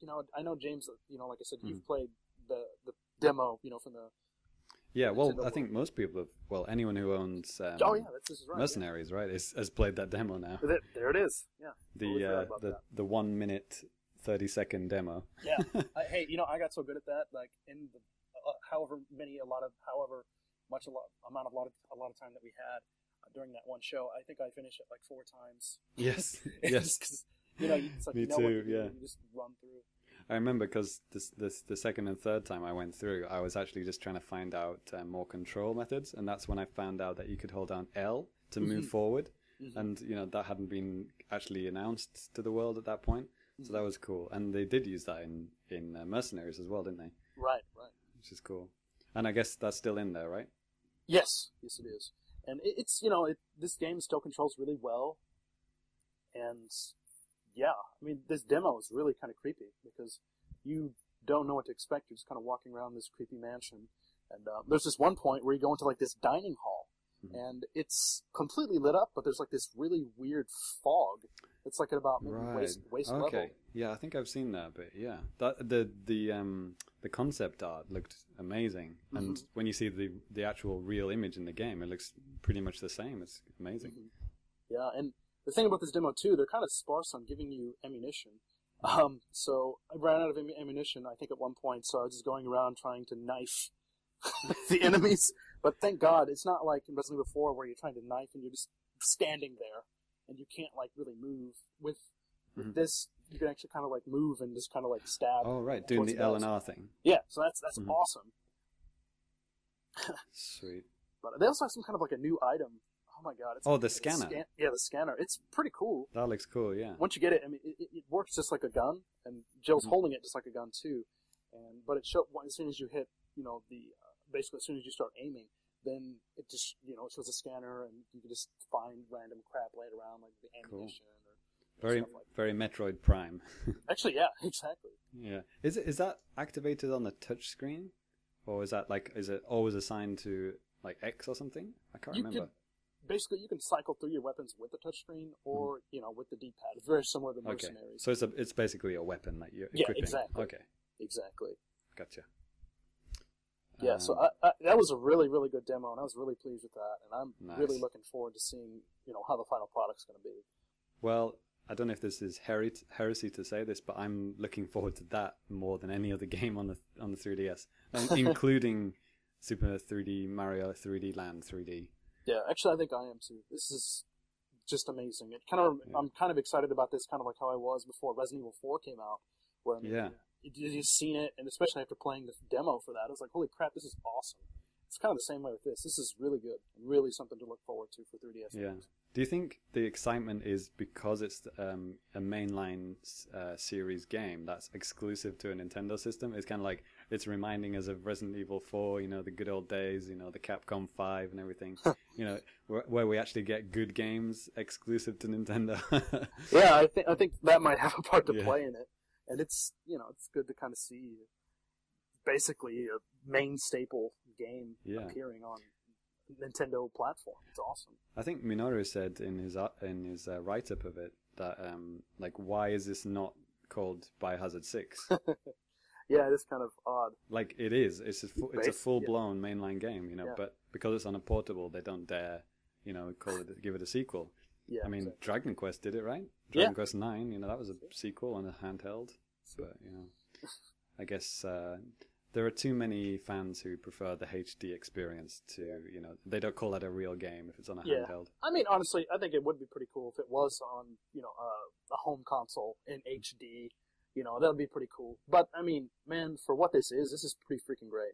you know, I know James. You know, like I said, Hmm. you've played the the demo. You know, from the. Yeah, well, Nintendo I think most people have. Well, anyone who owns um, oh yeah, that's this is right. yeah. Mercenaries, right, is, has played that demo now. There, there it is. Yeah. The uh, the that. the one minute thirty second demo. Yeah. (laughs) I, hey, you know, I got so good at that. Like in the, uh, however many, a lot of, however much a lot amount of a lot of a lot of time that we had uh, during that one show, I think I finished it like four times. yes, (laughs) yes. You know, it's like Me you know too, to yeah. You just run through. I remember because this, this the second and third time I went through, I was actually just trying to find out uh, more control methods, and that's when I found out that you could hold down L to move Mhm. forward, Mhm. and you know that hadn't been actually announced to the world at that point, so that was cool. And they did use that in in uh, Mercenaries as well, didn't they? Right. Right. Which is cool. And I guess that's still in there, right? Yes, yes, it is, and it, it's you know it, this game still controls really well, and yeah, I mean this demo is really kind of creepy because you don't know what to expect. You're just kind of walking around this creepy mansion, and uh, there's this one point where you go into like this dining hall, Mhm. and it's completely lit up, but there's like this really weird fog. It's like at about maybe waist waist okay. level. Yeah, I think I've seen that, but yeah, that the the um the concept art looked amazing, and Mhm. when you see the the actual real image in the game, it looks pretty much the same. It's amazing. Mhm. Yeah, and the thing about this demo too, they're kind of sparse on giving you ammunition. Um, so I ran out of am- ammunition, I think, at one point. So I was just going around trying to knife (laughs) the enemies. But thank God, it's not like in Resident Evil 4 where you're trying to knife and you're just standing there and you can't like really move. With, with Mhm. this, you can actually kind of like move and just kind of like stab. Oh right, doing the L and. R thing. Yeah, so that's that's Mhm. awesome. (laughs) Sweet. But they also have some kind of like a new item. Oh my God! It's Oh, the scanner. scan- yeah, the scanner. It's pretty cool. That looks cool. Yeah. once you get it, I mean, it, it- works just like a gun, and Jill's Mhm. holding it just like a gun too. And but it show as soon as you hit, you know, the uh, basically as soon as you start aiming, then it just you know it shows a scanner, and you can just find random crap laid around like the Cool. ammunition or Very like. very Metroid Prime. (laughs) Actually, yeah, (laughs) exactly. yeah. Is it is that activated on the touch screen, or is that like is it always assigned to like X or something? I can't You remember. could basically you can cycle through your weapons with the touchscreen or you know with the D-pad. It's very similar to Mm-hmm. Okay. mercenaries. So it's a, it's basically a weapon that you're Yeah, equipping. exactly. Okay, Exactly. gotcha. Yeah, so Um, I, I, that was a really, really good demo, and I was really pleased with that. And I'm Nice. really looking forward to seeing, you know, how the final product's going to be. well, I don't know if this is heri- heresy to say this, but I'm looking forward to that more than any other (laughs) game on the on the 3DS, (laughs) including Super 3D Mario 3D Land 3D. Yeah, actually, I think I am too. This is just amazing. It kind of, Yeah. I'm kind of excited about this, kind of like how I was before Resident Evil 4 came out, where I mean, Yeah. you, you just seen it, and especially after playing the demo for that, I was like, holy crap, this is awesome. It's kind of the same way with this. This is really good, and really something to look forward to for 3DS. Yeah. games. Do you think the excitement is because it's um, a mainline uh, series game that's exclusive to a Nintendo system? It's kind of like it's reminding us of Resident Evil 4, you know, the good old days, you know, the Capcom 5 and everything, you know, where, where we actually get good games exclusive to Nintendo. (laughs) Yeah, I think I think that might have a part to Yeah. play in it, and it's you know it's good to kind of see basically a main staple game Yeah. appearing on Nintendo platform. It's awesome. I think Minoru said in his uh, in his uh, write up of it that um, like why is this not called Biohazard 6? (laughs) Yeah, it is kind of odd. like it is it's a fu- it's a full blown mainline game you know Yeah. but because it's on a portable they don't dare you know call it give it a sequel Yeah, i mean exactly. dragon quest did it right Yeah. dragon quest 9 you know that was a sequel on a handheld but you know i guess uh, there are too many fans who prefer the hd experience to you know they don't call that a real game if it's on a Yeah. handheld I mean, honestly, I think it would be pretty cool if it was on you know uh, a home console in HD. You know, that'll be pretty cool. But I mean, man, for what this is, this is pretty freaking great.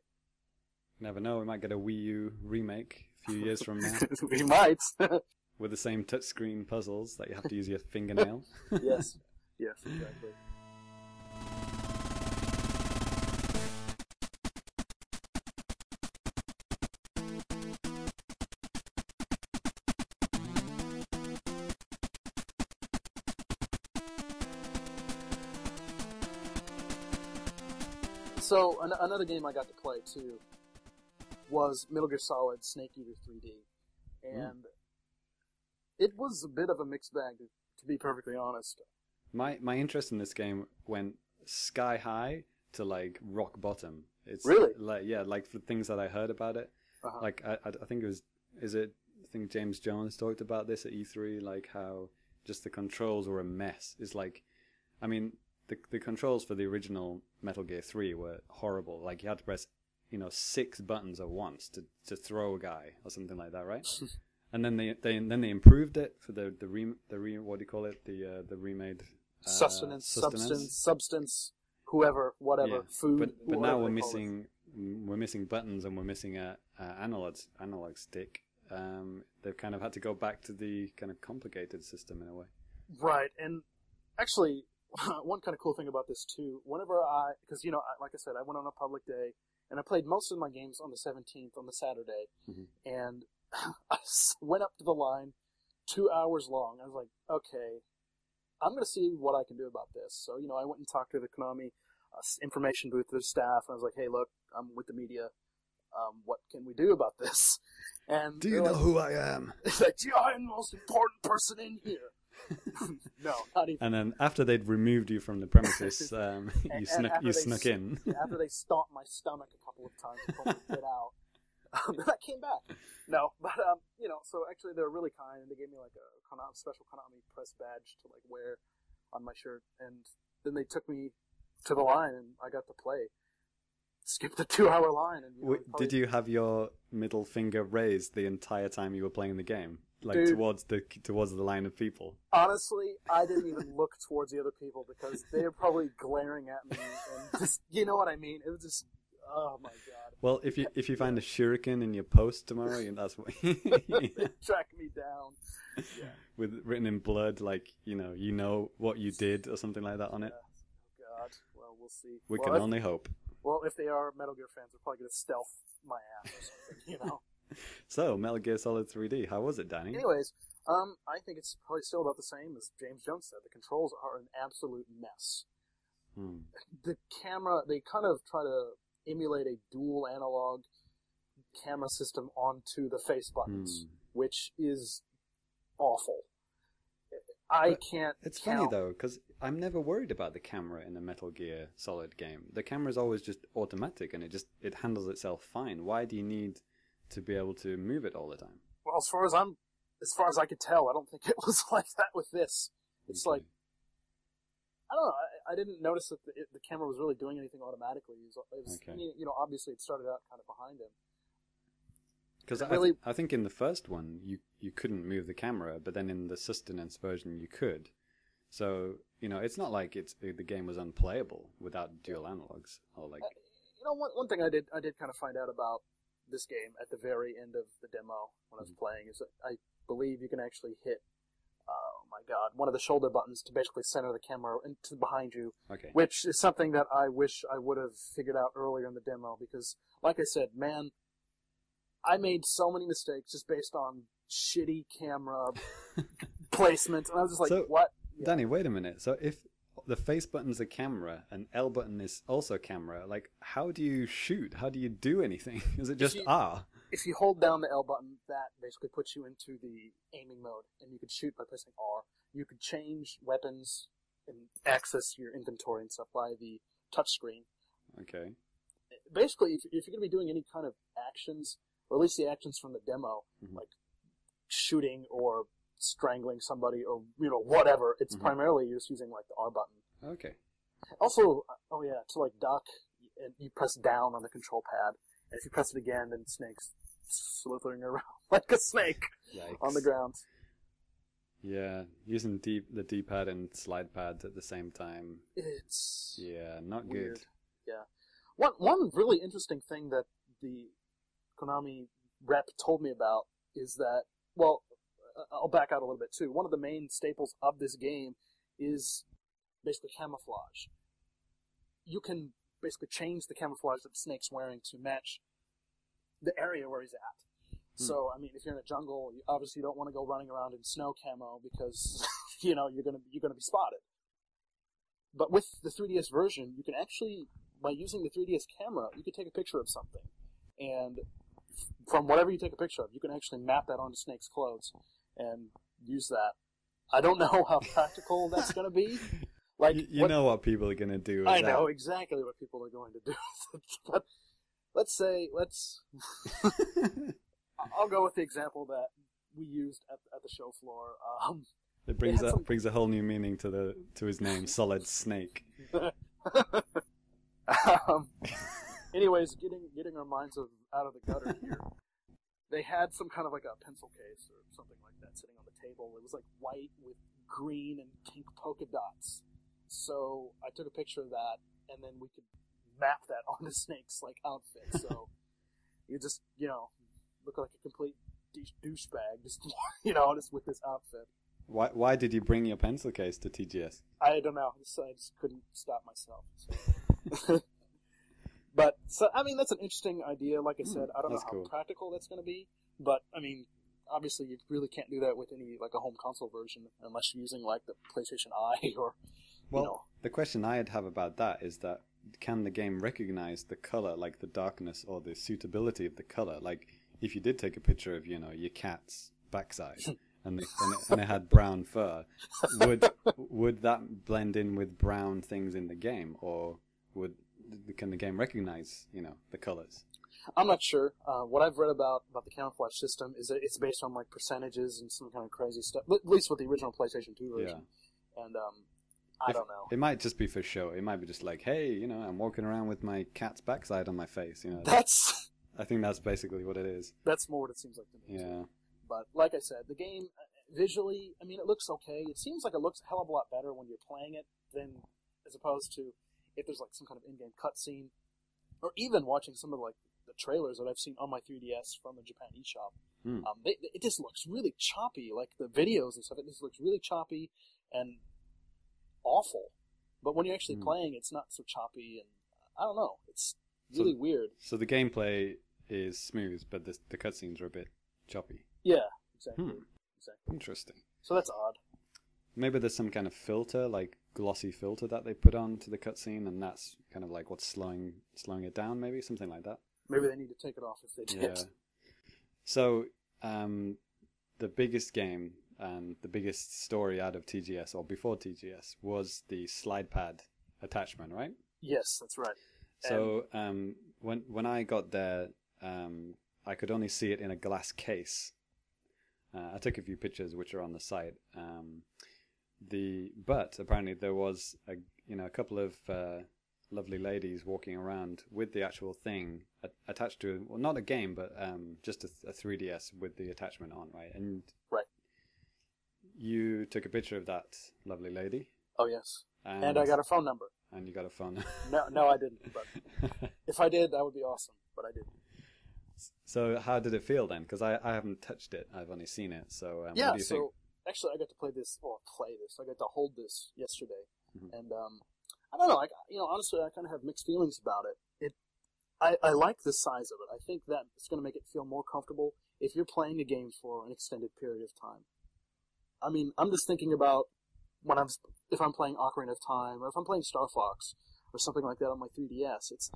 never know we might get a wii u remake a few years from now (laughs) we might. (laughs) with the same touchscreen puzzles that you have to use your fingernail (laughs) yes. Yes, exactly. An- another game I got to play too was Metal Gear Solid Snake Eater 3D, and it was a bit of a mixed bag, to, to be perfectly honest. My my interest in this game went sky high to like rock bottom. It's Really? like yeah, like for things that I heard about it. Uh-huh. Like I I think it was is it I think James Jones talked about this at E3 like how just the controls were a mess. It's like I mean the the controls for the original Metal Gear 3 were horrible. Like you had to press you know six buttons at once to to throw a guy or something like that, right? (laughs) and then they they then they improved it for the the re the re what do you call it the uh, the remade uh, sustenance, substance, substance, whoever, whatever, Yeah. food. But but now we're it. missing we're missing buttons and we're missing a, a analog analog stick. Um, they've kind of had to go back to the kind of complicated system in a way. Right, and actually, (laughs) one kind of cool thing about this too, whenever I, because you know, I, like I said, I went on a public day, and I played most of my games on the 17th, on the Saturday, Mhm. and (laughs) I went up to the line, two hours long. I was like, okay, I'm going to see what I can do about this. So, you know, I went and talked to the Konami uh, information booth, the staff, and I was like, hey, look, I'm with the media. Um, what can we do about this? (laughs) And they're like, who I am? It's like, yeah, I'm the most important person in here. (laughs) no, not even. And then after they'd removed you from the premises, (laughs) um, (laughs) you And- and snuck after you snuck s- in. After they stomped my stomach a couple of times to pull me to get out, um, I came back. No, but um, you know, so actually they were really kind, and they gave me like a Konami, special Konami press badge to like wear on my shirt, and then they took me to the line, and I got to play. Skip the two-hour line, and you know, Wait, probably- Did you have your middle finger raised the entire time you were playing the game, like Dude. towards the towards the line of people? Honestly, I didn't even (laughs) look towards the other people because they were probably glaring at me, and just you know what I mean. It was just, oh my god. Well, if you if you find a shuriken in your post tomorrow, and that's what (laughs) (laughs) tracked me down. Yeah. with written in blood, like you know, you know what you did or something like that on it. Yeah. Oh, God. Well, we'll see. We well, can if, only hope. well, if they are Metal Gear fans, they're probably going to stealth my ass or something, you know? (laughs) So, Metal Gear Solid 3D, how was it, Danny? Anyways, um, I think it's probably still about the same as James Jones said. The controls are an absolute mess. Hmm. The camera, they kind of try to emulate a dual analog camera system onto the face buttons, Hmm. which is awful. I But can't. It's count. funny though, because I'm never worried about the camera in a Metal Gear Solid game. The camera is always just automatic, and it just it handles itself fine. Why do you need to be able to move it all the time? Well, as far as I'm, as far as I could tell, I don't think (laughs) it was like that with this. It's like I don't know. I, I didn't notice that the, it, the camera was really doing anything automatically. It was, it was Okay. You know, obviously it started out kind of behind him. because I, really- th- I think in the first one you you couldn't move the camera, but then in the sustenance version you could. So you know, it's not like it's the game was unplayable without dual analogs or like. Uh, you know, one one thing I did I did kind of find out about this game at the very end of the demo when I was mm-hmm. playing is that I believe you can actually hit. Oh my God! One of the shoulder buttons to basically center the camera into behind you, Okay. which is something that I wish I would have figured out earlier in the demo because, like I said, man, I made so many mistakes just based on shitty camera (laughs) placement, and I was just like, So- "What?" Yeah. Danny, wait a minute. So if the face button's a camera and L button is also camera, like how do you shoot? How do you do anything? (laughs) Is it just you- R? If you hold down the L button, that basically puts you into the aiming mode, and you can shoot by pressing R. You could change weapons and access your inventory and stuff by the touchscreen. Okay. Basically, if, if you're going to be doing any kind of actions, or at least the actions from the demo, Mhm. like shooting or strangling somebody or you know whatever, it's Mhm. primarily you're just using like the R button. Okay. Also, uh, oh yeah, to like duck, and you press down on the control pad, and if you press it again, then snake's slithering around (laughs) like a snake Yikes. on the ground. Yeah, using D- the D-pad and slide pad at the same time. It's Yeah, not weird. good. Yeah. One one really interesting thing that the Konami rep told me about is that well, uh, I'll back out a little bit too. One of the main staples of this game is basically camouflage. You can basically change the camouflage that the Snake's wearing to match the area where he's at. Hmm. So, I mean, if you're in a jungle, you obviously you don't want to go running around in snow camo because (laughs) you know you're gonna you're gonna be spotted. But with the 3DS version, you can actually by using the 3DS camera, you could take a picture of something, and from whatever you take a picture of, you can actually map that onto Snake's clothes and use that. I don't know how (laughs) practical that's going to be. Like, you, you what- know what people are gonna do. With I that. know exactly what people are going to do. (laughs) but let's say, let's. (laughs) I'll go with the example that we used at, at the show floor. Um, it brings a some- brings a whole new meaning to the to his name, (laughs) Solid Snake. um, anyways, getting getting our minds of, out of the gutter here. They had some kind of like a pencil case or something like that sitting on the table. It was like white with green and pink polka dots. So I took a picture of that, and then we could map that (laughs) onto Snake's like outfit. So (laughs) you just you know look like a complete douche- douchebag, just (laughs) you know, just with this outfit. Why why did you bring your pencil case to TGS? I don't know. I just couldn't stop myself. So. but so I mean, that's an interesting idea. Like I said, I don't know Hmm, how cool. practical that's going to be. But I mean, obviously, you really can't do that with any like a home console version unless you're using like the PlayStation Eye or Well, you know. the question I'd have about that is that can the game recognize the color, like the darkness or the suitability of the color? Like if you did take a picture of, you know, your cat's backside (laughs) and, the, and, it, and it had brown fur, would would that blend in with brown things in the game, or would can the game recognize, you know, the colors? I'm not sure. Uh, what I've read about about the camouflage system is that it's based on like percentages and some kind of crazy stuff. At least with the original PlayStation 2 version. And um, I don't know. It might just be for show. It might be just like, hey, you know, I'm walking around with my cat's backside on my face. You know, That's I think that's basically what it is. that's more what it seems like to me. too. Yeah. But like I said, the game uh, visually, I mean, it looks okay. It seems like it looks a hell of a lot better when you're playing it than as opposed to if there's like some kind of in-game cutscene, or even watching some of like the trailers that I've seen on my 3DS from the Japan eShop. Hmm. Um, they, it just looks really choppy. Like the videos and stuff, it just looks really choppy and awful. But when you're actually Hmm. playing, it's not so choppy, and I don't know. It's really weird. So the gameplay is smooth, but the the cutscenes are a bit choppy. Yeah, exactly. Hmm. Exactly. Interesting. So that's odd. Maybe there's some kind of filter, like glossy filter, that they put on to the cutscene, and that's kind of like what's slowing slowing it down. Maybe something like that. Maybe they need to take it off if they did. Yeah. So, um, the biggest game and the biggest story out of TGS or before TGS was the slide pad attachment, right? Yes, that's right. So um, when when I got there, um, I could only see it in a glass case. Uh, I took a few pictures, which are on the site. Um, the but apparently there was a you know a couple of uh, lovely ladies walking around with the actual thing attached to well not a game but um, just a, a 3ds with the attachment on right and Right. You took a picture of that lovely lady Oh yes, and, and I got a phone number. and you got a phone number. No, no, I didn't. But (laughs) if I did, that would be awesome. But I didn't. So how did it feel then? Because I, I haven't touched it. I've only seen it. So um, yeah. what do you So think? actually, I got to play this or play this. I got to hold this yesterday, Mhm. and um, I don't know. I you know honestly, I kind of have mixed feelings about it. It, I I like the size of it. I think that it's going to make it feel more comfortable if you're playing a game for an extended period of time. I mean, I'm just thinking about when I'm if I'm playing Ocarina of Time or if I'm playing Star Fox or something like that on my 3DS. It's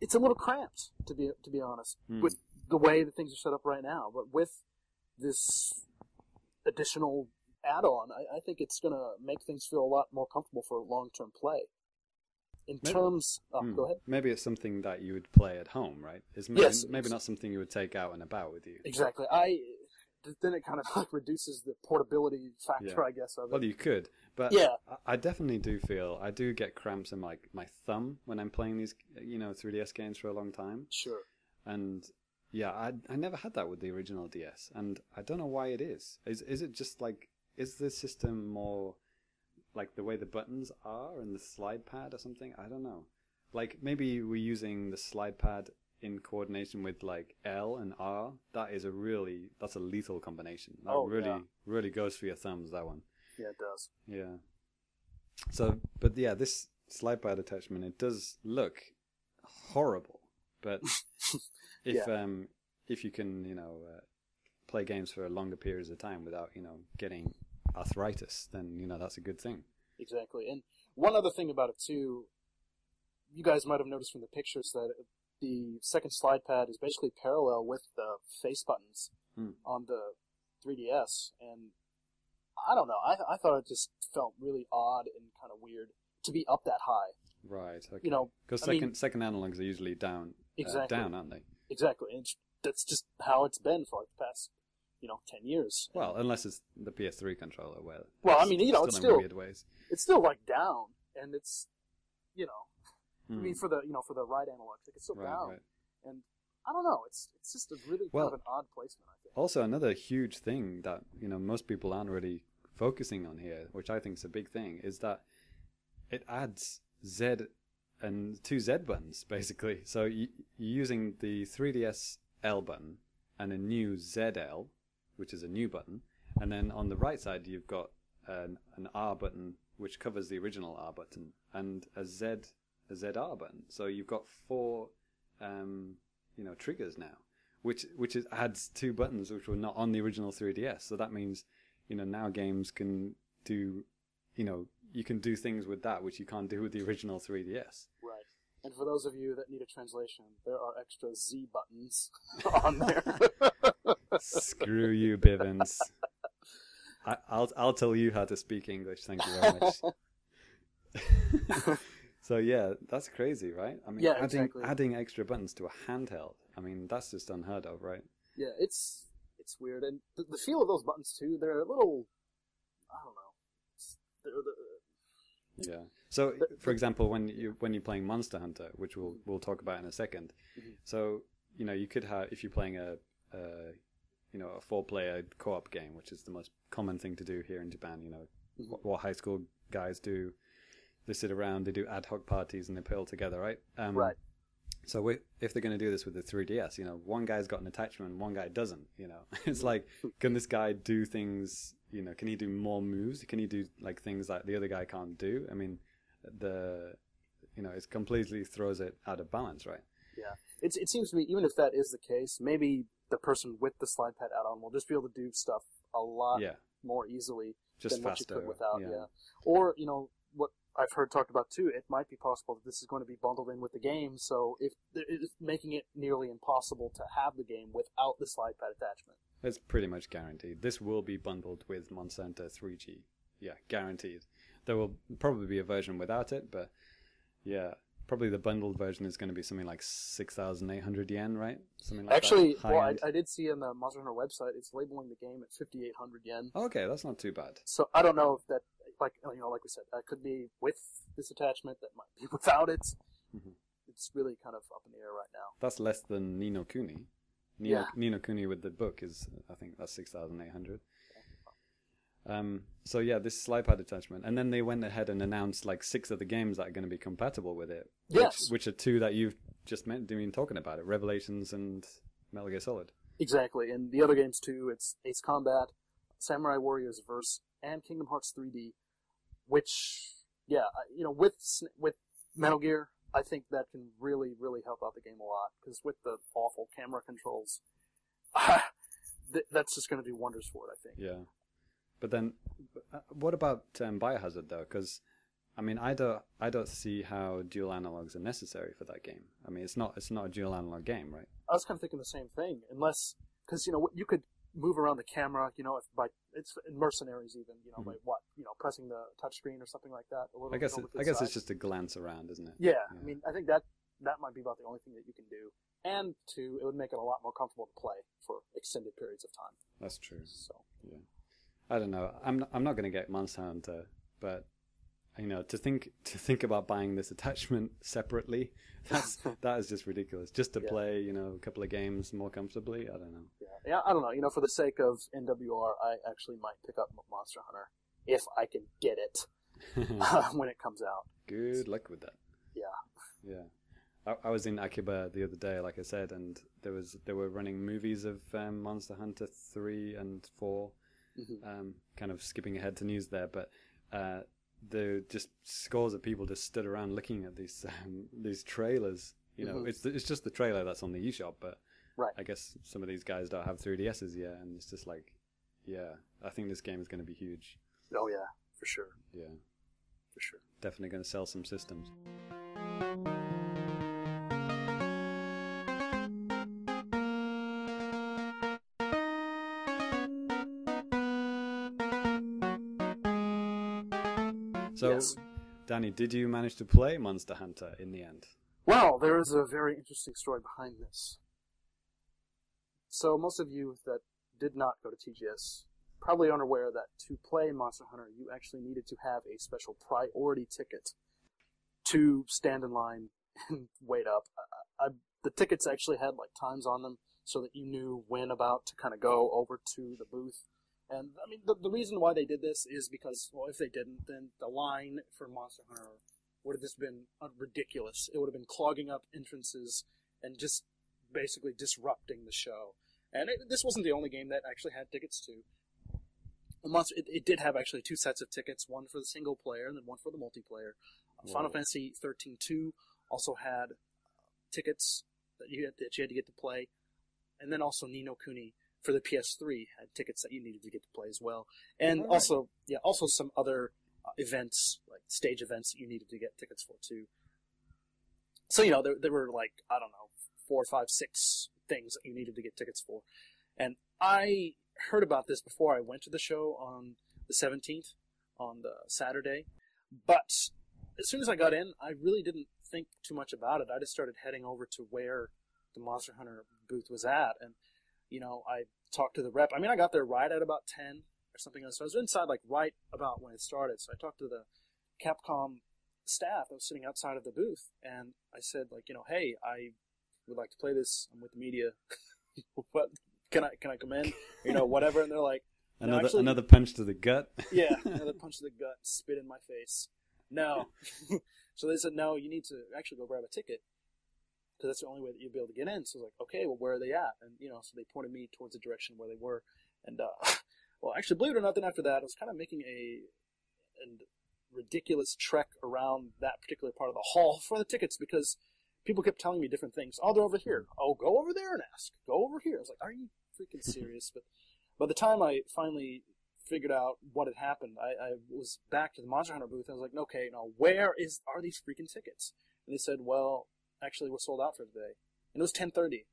it's a little cramped to be to be honest Hmm. with the way that things are set up right now. But with this additional add-on, I, I think it's going to make things feel a lot more comfortable for long-term play. In Maybe- terms, oh, Hmm. go ahead. Maybe it's something that you would play at home, right? It's maybe, Yes. maybe not something you would take out and about with you. Exactly. I then it kind of like (laughs) reduces the portability factor, Yeah. I guess, of it. Well, you could, but Yeah. I, I definitely do feel I do get cramps in like my thumb when I'm playing these, you know, 3DS games for a long time, Sure. and yeah, I I never had that with the original DS, and I don't know why it is. Is is it just like is the system more like the way the buttons are and the slide pad or something? I don't know. Like maybe we're using the slide pad in coordination with like L and R. That is a really that's a lethal combination. That Oh, really yeah. really goes for your thumbs. That one. Yeah, it does. Yeah. So, but yeah, this slide pad attachment it does look horrible, but (laughs) if um if you can you know uh, play games for longer periods of time without you know getting arthritis, then you know that's a good thing. Exactly. And one other thing about it too, you guys might have noticed from the pictures that the second slide pad is basically parallel with the face buttons Hmm. on the 3DS, and I don't know. I I thought it just felt really odd and kind of weird to be up that high. Right. Okay. You know, because mean- second second analogs are usually down. uh, down, aren't they? exactly. And that's just how it's been for like the past, you know, ten years. Well, unless it's the PS3 controller, where Well, I mean, you know, it's still- weird ways. it's still like down, and it's, you know, I Hmm. mean, for the you know for the right analog stick, it's still Right, down, right. and I don't know. It's it's just a really Well- kind of an odd placement. I think. Also, another huge thing that you know most people aren't really focusing on here, which I think is a big thing, is that it adds Z and two Z buttons (laughs) basically. So you, you're using the 3DS L button and a new ZL, which is a new button, and then on the right side you've got an, an R button which covers the original R button and a Z a ZR button. So you've got four um, you know triggers now which which is, adds two buttons which were not on the original 3DS. So that means you know now games can do you know you can do things with that which you can't do with the original 3DS. Right. And for those of you that need a translation, there are extra Z buttons (laughs) on there. Screw you, Bivens. I, I'll I'll tell you how to speak English. Thank you very much. (laughs) so yeah, that's crazy, right? I mean, Yeah, adding exactly. adding extra buttons to a handheld. I mean, that's just unheard of, right? yeah, it's it's weird, and the, the feel of those buttons too. They're a little, I don't know. They're, the Yeah. So, for example, when you when you're playing Monster Hunter, which we'll we'll talk about in a 2nd Mhm. so you know you could have if you're playing a, a you know a four player co-op game, which is the most common thing to do here in Japan. You know Mhm. what, what high school guys do. They sit around, they do ad hoc parties, and they play all together, right? Um, Right. So we, if they're going to do this with the 3DS, you know, one guy's got an attachment, one guy doesn't. You know, (laughs) it's like, can this guy do things? You know, can he do more moves? Can he do like things that the other guy can't do? I mean, the, you know, it completely throws it out of balance, right? Yeah, it's, it seems to me, even if that is the case, maybe the person with the slide pad add-on will just be able to do stuff a lot yeah, more easily just than what you could without. yeah. Yeah. Or you know I've heard talked about too. It might be possible that this is going to be bundled in with the game, so if it's making it nearly impossible to have the game without the slide pad attachment. It's pretty much guaranteed. This will be bundled with Hunter 3G. Yeah, guaranteed. There will probably be a version without it, but yeah, probably the bundled version is going to be something like 6,800 yen, right? Something like Actually, that. well, I, I did see on the Monster Hunter website it's labeling the game at 5,800 yen. Okay, that's not too bad. So I don't know if that, like you know, like we said, that could be with this attachment. That might be (laughs) without it. Mhm. It's really kind of up in the air right now. That's less than Ni no Kuni. Nino, Yeah. Ni no Kuni with the book is, I think that's 6,800. Um, so yeah, this slide pad attachment, and then they went ahead and announced like six of the games that are going to be compatible with it. Yes. which, which are two that you've just meant, been talking about it: Revelations and Metal Gear Solid. Exactly, and the other games too. It's Ace Combat, Samurai Warriors Verse, and Kingdom Hearts 3D. Which, yeah, you know, with with Metal Gear, I think that can really, really help out the game a lot. Because with the awful camera controls, (laughs) th- that's just going to do wonders for it. I think. Yeah, but then, uh, what about um, Biohazard though? Because I mean, I don't, I don't see how dual analogs are necessary for that game. I mean, it's not, it's not a dual analog game, right? I was kind of thinking the same thing, unless because you know you could move around the camera, you know, if by it's in mercenaries even, you know, by what you know, pressing the touchscreen or something like that. Mm-hmm. I guess, it, I guess side. it's just a glance around, isn't it? Yeah, Yeah. I mean, I think that that might be about the only thing that you can do, and two, it would make it a lot more comfortable to play for extended periods of time. That's true. So yeah, I don't know. I'm not, I'm not going to get Monster Hunter, but you know, to think to think about buying this attachment separately, (laughs) that's (laughs) that is just ridiculous. Just to Yeah. play, you know, a couple of games more comfortably. I don't know. yeah, yeah, I don't know. You know, for the sake of NWR, I actually might pick up Monster Hunter if I can get it (laughs) when it comes out. Good luck with that. Yeah. Yeah. I, I was in Akiba the other day, like I said, and there was they were running movies of um, Monster Hunter three and 4 Mhm. Um, kind of skipping ahead to news there, but uh, the just scores of people just stood around looking at these (laughs) um, these trailers. You know, Mhm. it's it's just the trailer that's on the eShop, but Right. I guess some of these guys don't have 3DSs yet, and it's just like, yeah, I think this game is going to be huge. Oh yeah, for sure, Yeah, for sure. definitely going to sell some systems. Danny, did you manage to play Monster Hunter in the end? Well, there is a very interesting story behind this. So, most of you that did not go to TGS probably aren't aware that to play Monster Hunter, you actually needed to have a special priority ticket to stand in line (laughs) and wait up. I, I, the tickets actually had like times on them so that you knew when about to kind of go over to the booth. And I mean, the, the reason why they did this is because, well, if they didn't, then the line for Monster Hunter would have just been ridiculous. It would have been clogging up entrances and just basically disrupting the show. And it, this wasn't the only game that actually had tickets to. Monster, it, it did have actually two sets of tickets, one for the single player and then one for the multiplayer. Uh, Final Fantasy 13-2 also had uh, tickets that you had, that you had to get to play, and then also Ni no Kuni for the PS3 had tickets that you needed to get to play as well, and Alright. also yeah, also some other uh, events like stage events that you needed to get tickets for too. So you know there there were like I don't know four, five, six things that you needed to get tickets for, and I heard about this before I went to the show on the 17th on the Saturday, but as soon as I got in, I really didn't think too much about it. I just started heading over to where the Monster Hunter booth was at, and you know, I talked to the rep. I mean, I got there right at about ten or something. So I was inside like right about when it started. So I talked to the Capcom staff that was sitting outside of the booth, and I said like, you know, hey, I would like to play this. I'm with the media. (laughs) what can I can I come in? You know, whatever. And they're like. (laughs) No, Another actually- another punch to the gut. (laughs) Yeah, another punch to the gut, spit in my face. No. so they said, no, you need to actually go grab a ticket because that's the only way that you'll be able to get in. So I was like, okay, well, where are they at? And, you know, so they pointed me towards the direction where they were. And, uh, (laughs) well, actually, believe it or not, then after that, I was kind of making a, a ridiculous trek around that particular part of the hall for the tickets because people kept telling me different things. Oh, they're over here. Oh, go over there and ask. Go over here. I was like, are you freaking (laughs) serious? but by the time I finally figured out what had happened, I, I was back to the Monster Hunter booth. I was like, okay, now where is are these freaking tickets? And they said, well, actually, we're sold out for today. And it was 10:30.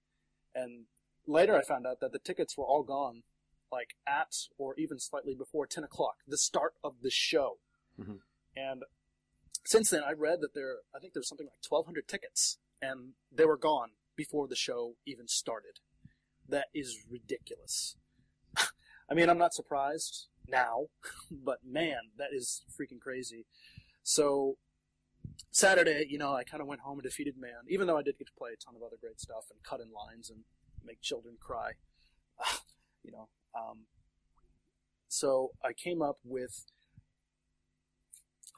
And later, I found out that the tickets were all gone, like at or even slightly before 10 o'clock, the start of the show. Mhm. And since then, I read that there, I think there's something like 1,200 tickets, and they were gone before the show even started. That is ridiculous. (laughs) I mean, I'm not surprised now, (laughs) but man, that is freaking crazy. So, Saturday, you know, I kind of went home a defeated man, even though I did get to play a ton of other great stuff and cut in lines and make children cry. (sighs) you know, um, so I came up with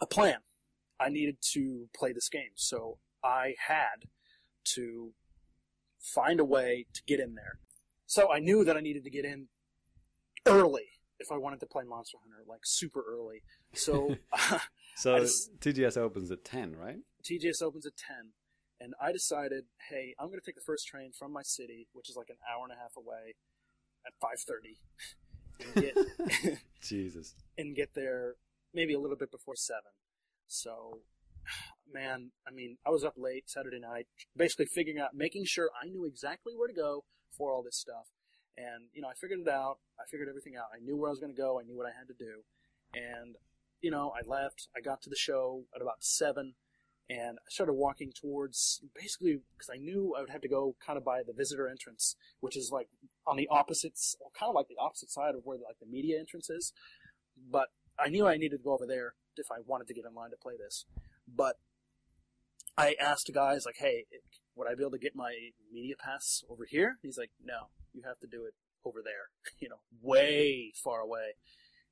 a plan. I needed to play this game, so I had to find a way to get in there. So I knew that I needed to get in early if I wanted to play Monster Hunter, like super early. So (laughs) (laughs) So just- TGS opens at ten, right? TGS opens at 10, and I decided, hey, I'm going to take the first train from my city, which is like an hour and a half away, at 5:30, and get (laughs) (laughs) Jesus. and get there maybe a little bit before seven. So, man, I mean, I was up late Saturday night, basically figuring out, making sure I knew exactly where to go for all this stuff. And, you know, I figured it out. I figured everything out. I knew where I was going to go. I knew what I had to do. And, you know, I left. I got to the show at about seven. And I started walking towards, basically, because I knew I would have to go kind of by the visitor entrance, which is like on the opposites, or kind of like the opposite side of where like the media entrance is. But I knew I needed to go over there if I wanted to get in line to play this. But I asked the guys like, "Hey, would I be able to get my media pass over here?" He's like, "No, you have to do it over there. (laughs) You know, way far away."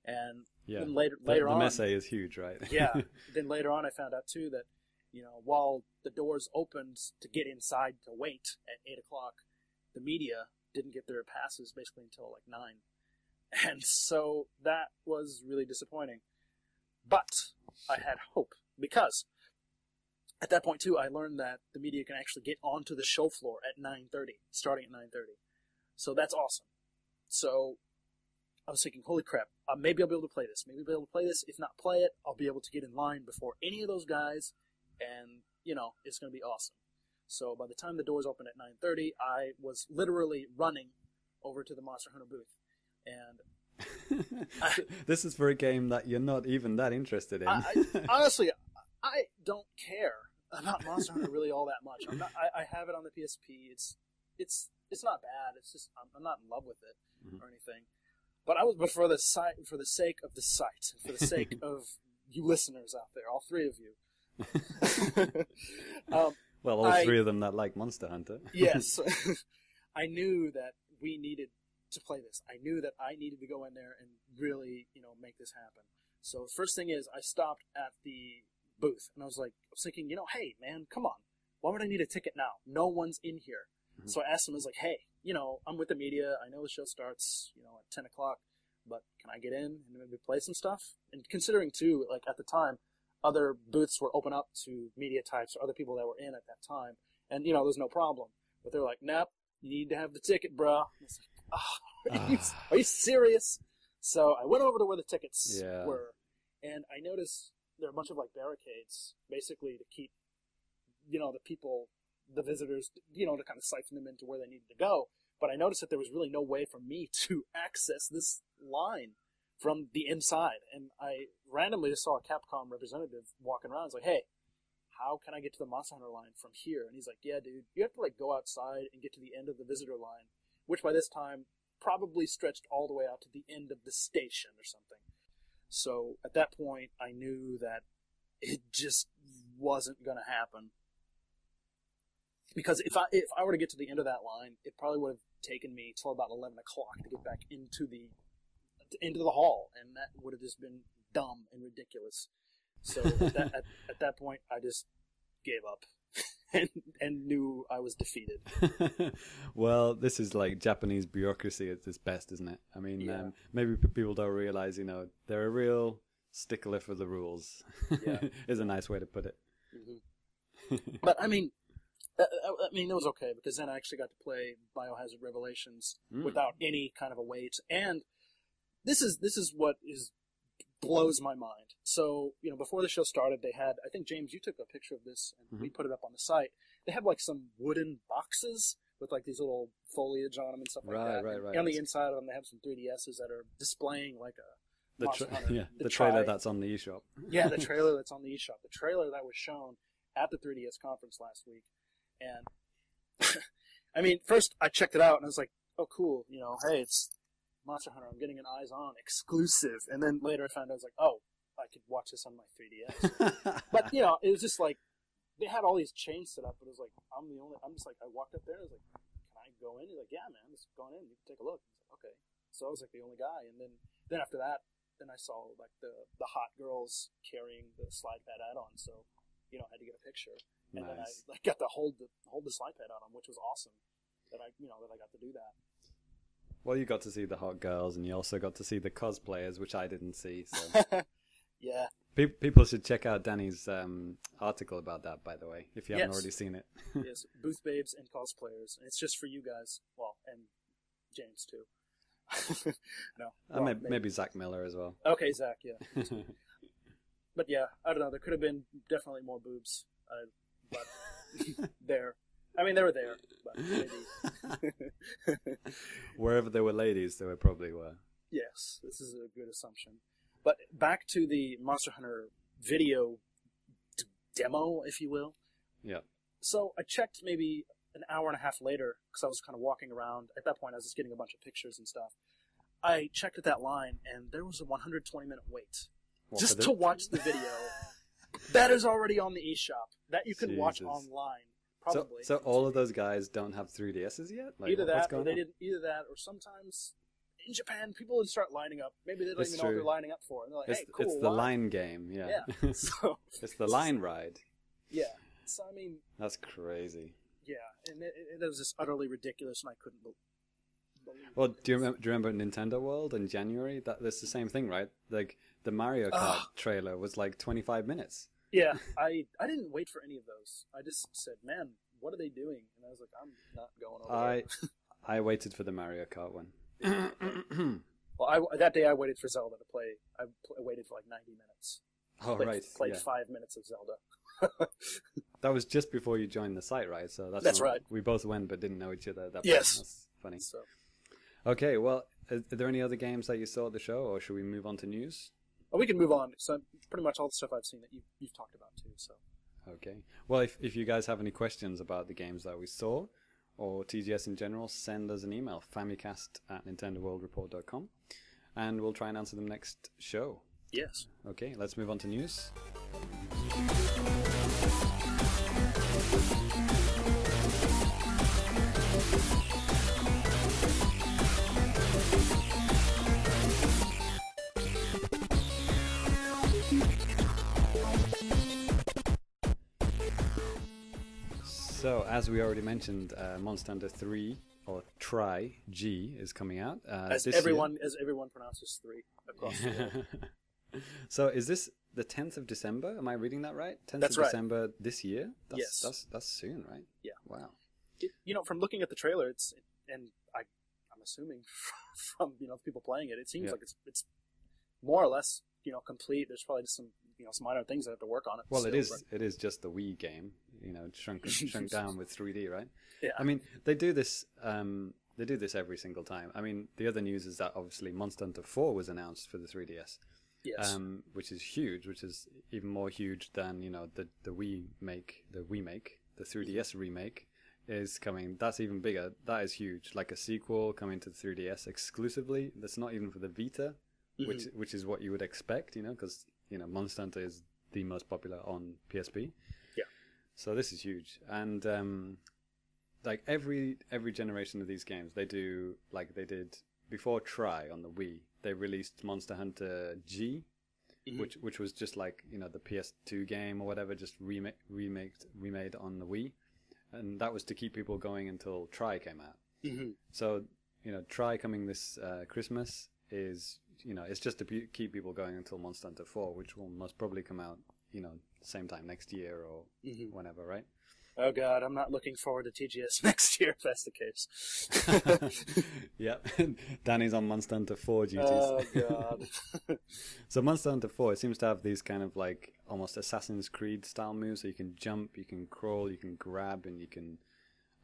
And Yeah. then later The, later the on, messe is huge, right? yeah. (laughs) Then later on, I found out too that you know while the doors opened to get inside to wait at eight o'clock, the media didn't get their passes basically until like nine, (laughs) and so that was really disappointing. But I had hope because at that point too, I learned that the media can actually get onto the show floor at nine thirty, starting at nine thirty. So that's awesome. So I was thinking, holy crap, uh, maybe I'll be able to play this. Maybe I'll be able to play this. If not play it, I'll be able to get in line before any of those guys and, you know, it's going to be awesome. So by the time the doors opened at 9:30, I was literally running over to the Monster Hunter booth, and (laughs) this is for a game that you're not even that interested in. I, I, (laughs) honestly, I don't care about Monster Hunter really all that much. I'm not, I, I have it on the PSP. It's it's it's not bad. It's just I'm, I'm not in love with it Mhm. or anything. But I was, but for the site, for the sake of the site, for the sake (laughs) of you listeners out there, all three of you. (laughs) um, well, all I- three of them that like Monster Hunter. (laughs) yes, I knew that we needed to play this. I knew that I needed to go in there and really, you know, make this happen. So first thing is, I stopped at the booth and I was like, I was thinking, you know, hey man, come on, why would I need a ticket now? No one's in here. Mhm. So I asked him, I was like, hey, you know, I'm with the media. I know the show starts, you know, at 10 o'clock, but can I get in and maybe play some stuff? And considering too, like at the time, other booths were open up to media types or other people that were in at that time, and you know, there's no problem. But they're like, nope, you need to have the ticket, bro. Like, (laughs) oh, are, you, Ah. are you serious? So I went over to where the tickets Yeah. were, and I noticed there are a bunch of like barricades, basically to keep, you know, the people, the visitors, you know, to kind of siphon them into where they needed to go. But I noticed that there was really no way for me (laughs) to access this line from the inside, and I randomly just saw a Capcom representative walking around. I was like, "Hey, how can I get to the Monster Hunter line from here?" And he's like, "Yeah, dude, you have to like go outside and get to the end of the visitor line, which by this time probably stretched all the way out to the end of the station or something." So at that point, I knew that it just wasn't going to happen. Because if I if I were to get to the end of that line, it probably would have taken me till about eleven o'clock to get back into the into the hall, and that would have just been dumb and ridiculous. So at (laughs) that, at, at that point, I just gave up (laughs) and and knew I was defeated. (laughs) well, this is like Japanese bureaucracy at its best, isn't it? I mean, Yeah. um, maybe people don't realize, you know, they're a real stickler for the rules. Yeah. is a nice way to put it. But I mean, I, I I mean, it was okay because then I actually got to play Biohazard Revelations Mm. without any kind of a wait. And this is this is what is blows my mind. So you know, before the show started, they had I think James, you took a picture of this and we mm-hmm. put it up on the site. They have like some wooden boxes with like these little foliage on them and stuff like Right, that. right, And right. on the inside of them, they have some 3DSs that are displaying like a The, tra- (laughs) yeah, the the, trailer that's on the eShop. yeah, the (laughs) trailer that's on the eShop, the trailer that was shown at the 3DS conference last week, and (laughs) I mean, first I checked it out and I was like, "Oh, cool, you know, hey, it's Monster Hunter. I'm getting an Eyes On exclusive." And then later I found out I was like, "Oh, I could watch this on my 3DS." (laughs) but you know, it was just like they had all these chains set up, but it was like I'm the only. I'm just like I walked up there and I was like, "Can I go in?" He's like, "Yeah, man, just go in. You can take a look." Like, "Okay." So I was like the only guy, and then then after that, then I saw like the the hot girls carrying the slide pad add-on. So you know, I had to get a picture, and then I nice. got to hold the hold the slide pad on them, which was awesome. That I you know that I got to do that. Well, you got to see the hot girls, and you also got to see the cosplayers, which I didn't see. So (laughs) yeah, Pe- people should check out Danny's um, article about that, by the way, if you haven't already seen it. (laughs) yes, (laughs) booth babes and cosplayers, and it's just for you guys. Well, and James too. no, Uh, well, may- maybe Zach Miller as well. Okay, Zach. Yeah, but yeah, I don't know. There could have been definitely more boobs, uh, but (laughs) there. I mean, they were there, but maybe. (laughs) Wherever there were ladies, there were probably were. yes, this is a good assumption. But back to the Monster Hunter video d- demo, if you will. Yeah. So I checked maybe an hour and a half later because I was kind of walking around. At that point, I was just getting a bunch of pictures and stuff. I checked at that line, and there was a 120 minute wait What, just to watch the video. (laughs) that is already on the eShop that you can watch online. Probably. so so, all of those guys don't have 3DSs yet. Like, either that, or they on? didn't. Either that, or sometimes in Japan, people would start lining up. Maybe they don't It's even know what they're lining up for. And they're like, It's, "Hey, cool." it's the why?" line game. Yeah. Yeah. (laughs) (laughs) So it's the line ride. yeah. So I mean, That's crazy. yeah, and it, it, it was just utterly ridiculous, and I couldn't believe. Well, do you remember? Do you remember Nintendo World in January? That that's the same thing, right? Like the Mario Kart trailer was like 25 minutes. Yeah, (laughs) I I didn't wait for any of those. I just said, "Man, what are they doing?" And I was like, "I'm not going over." I there." (laughs) I waited for the Mario Kart one. (clears throat) Well, I, that day I waited for Zelda to play. I, pl- I waited for like 90 minutes. oh Played, right, Played yeah. five minutes of Zelda. (laughs) That was just before you joined the site, right? So that's That's right. We both went but didn't know each other at that Yes. point. That's funny. so Okay, well, are there any other games that you saw at the show, or should we move on to news? Oh, we can move on. So pretty much all the stuff I've seen that you, you've talked about too. So Okay. Well, if, if you guys have any questions about the games that we saw, or TGS in general, send us an email, famicast at nintendoworldreport.com, and we'll try and answer them next show. yes, Okay, let's move on to news. As we already mentioned, uh, Monster Hunter 3 or Tri G is coming out. Uh, as this year. everyone as everyone pronounces three across the world. (laughs) so is this the 10th of December? Am I reading that right? 10th That's of right. December this year? That's, Yes. That's that's soon, right? Yeah. Wow. It- you know, from looking at the trailer, it's and I I'm assuming (laughs) from you know people playing it, it seems Yeah. like it's it's more or less you know complete. There's probably just some you know some minor things that have to work on it. Well, it still, is it is just the Wii game, you know, shrunk (laughs) shrunk down with 3D, right? Yeah, I mean, they do this um they do this every single time. I mean, the other news is that obviously Monster Hunter 4 was announced for the 3DS. yes, um, which is huge, which is even more huge than you know the the Wii make, the Wii make, the 3DS remake is coming. That's even bigger. That is huge. Like a sequel coming to the 3DS exclusively. That's not even for the Vita, which Mhm. which is what you would expect, you know, because you know Monster Hunter is the most popular on PSP. Yeah. So this is huge, and um, like every every generation of these games, they do like they did before Tri on the Wii. They released Monster Hunter G, Mhm. which which was just like you know the PS2 game or whatever, just remake remade remade on the Wii, and that was to keep people going until Tri came out. Mhm. So you know, Tri coming this uh, Christmas is you know it's just to keep people going until Monster Hunter 4, which will most probably come out you know same time next year or Mhm. whenever, right? Oh god, I'm not looking forward to TGS (laughs) next year if that's the case. (laughs) yep, (laughs) Danny's on Monster Hunter 4 duties. oh god. So Monster Hunter 4 it seems to have these kind of like almost Assassin's Creed style moves. So you can jump, you can crawl, you can grab, and you can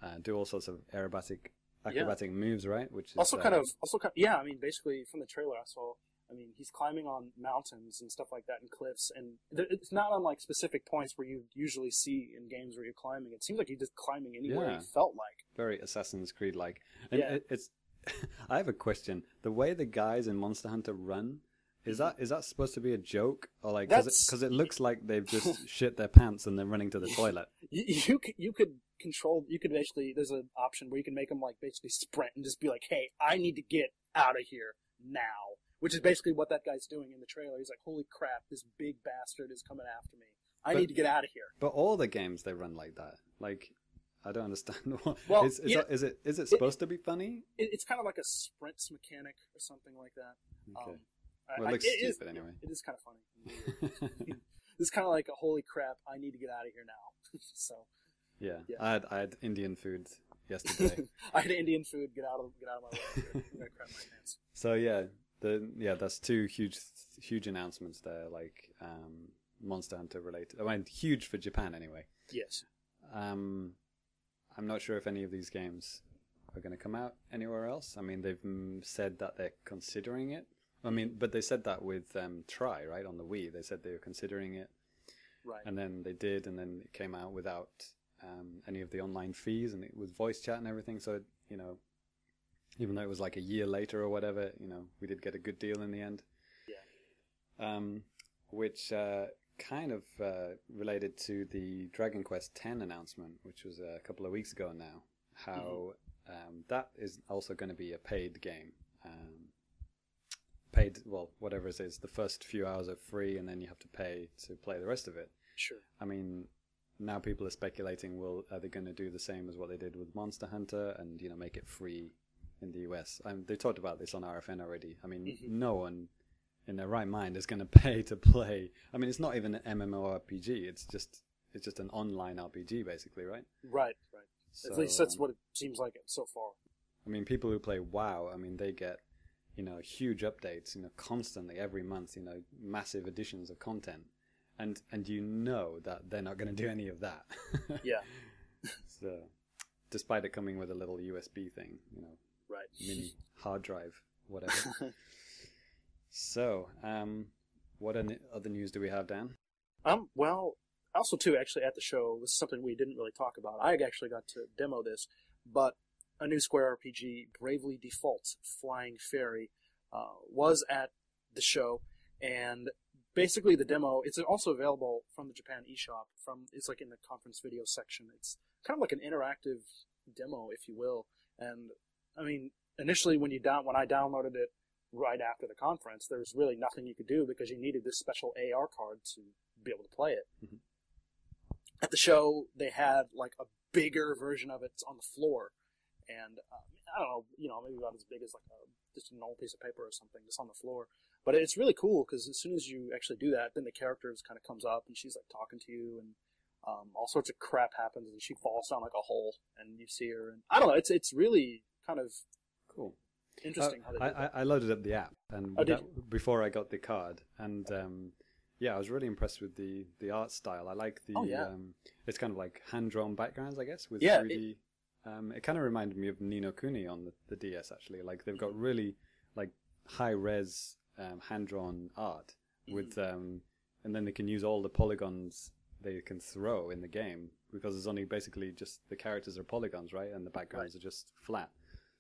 uh, do all sorts of aerobatic acrobatic moves, right? Which is also uh, kind of also kind yeah i mean basically from the trailer i saw i mean he's climbing on mountains and stuff like that and cliffs and th- it's not on like specific points where you usually see in games where you're climbing it seems like you're just climbing anywhere Yeah. you felt like very Assassin's Creed like. And Yeah. it, it's. (laughs) I have a question. The way the guys in Monster Hunter run. Is that is that supposed to be a joke or like because it, it looks like they've just (laughs) shit their pants and they're running to the toilet? (laughs) you, you could you could control you could basically there's an option where you can make them like basically sprint and just be like hey i need to get out of here now which is basically what that guy's doing in the trailer he's like holy crap this big bastard is coming after me i But- need to get out of here But all the games they run like that. Like I don't understand. (laughs) Well, is, is, yeah. that, is it is it supposed to be funny? it, it's kind of like a sprints mechanic or something like that Okay. Um, Well, it I- looks is- stupid anyway. It is kind of funny. (laughs) (laughs) it's kind of like a holy crap! I need to get out of here now. so yeah. Yeah. I had I had Indian food yesterday. (laughs) I had Indian food. Get out of get out of my way. (laughs) I'm crap my pants. so yeah, the yeah, that's two huge huge announcements there. Like um, Monster Hunter related. I mean, huge for Japan anyway. Yes. Um, I'm not sure if any of these games are going to come out anywhere else. I mean, they've mm, said that they're considering it. I mean, but they said that with um, Tri right on the Wii. They said they were considering it, Right. and then they did, and then it came out without um, any of the online fees, and it was voice chat and everything. So it, you know, even though it was like a year later or whatever, you know, we did get a good deal in the end. Yeah. Um, which uh, kind of uh, related to the Dragon Quest X announcement, which was a couple of weeks ago now. How um, that is also going to be a paid game. Um, paid, well, whatever it is. The first few hours are free, and then you have to pay to play the rest of it. Sure. I mean, now people are speculating: Will are they going to do the same as what they did with Monster Hunter, and you know, make it free in the US? Um, they talked about this on RFN already. I mean, Mhm. no one in their right mind is going (laughs) to pay to play. I mean, it's not even an MMORPG. It's just it's just an online RPG, basically, right? Right. Right. So, At least that's what it seems like so far. I mean, people who play WoW, I mean, they get you know huge updates, you know, constantly every month, you know, massive additions of content, and and you know that they're not going to do any of that. (laughs) Yeah, so, despite it coming with a little USB thing, you know, right. mini hard drive, whatever. (laughs) so, um, what other news do we have, Dan? Um, well, also too, actually at the show was something we didn't really talk about. I actually got to demo this, but a new Square RPG, Bravely Default Flying Fairy, uh, was at the show, and basically the demo. It's also available from the Japan eShop. From it's like in the conference video section. It's kind of like an interactive demo, if you will. And I mean, initially when you down when I downloaded it right after the conference, there was really nothing you could do because you needed this special AR card to be able to play it. Mhm. At the show, they had like a bigger version of it on the floor, and um, I don't know, you know, maybe about as big as like a, just an old piece of paper or something, just on the floor. But it's really cool because as soon as you actually do that, then the character kind of comes up and she's like talking to you, and um, all sorts of crap happens, and she falls down like a hole, and you see her, and I don't know, it's it's really kind of Cool. interesting Uh, how they I. I, I loaded up the app and Oh, before I got the card, and um, yeah, I was really impressed with the the art style. I like the Oh, yeah. um, it's kind of like hand drawn backgrounds, I guess, with Yeah, 3D. um, it kind of reminded me of Ni no Kuni on the, the DS actually. Like they've got really like high res um, hand drawn art with, Mm-hmm. um, and then they can use all the polygons they can throw in the game because it's only basically just the characters are polygons, right, and the backgrounds are just flat.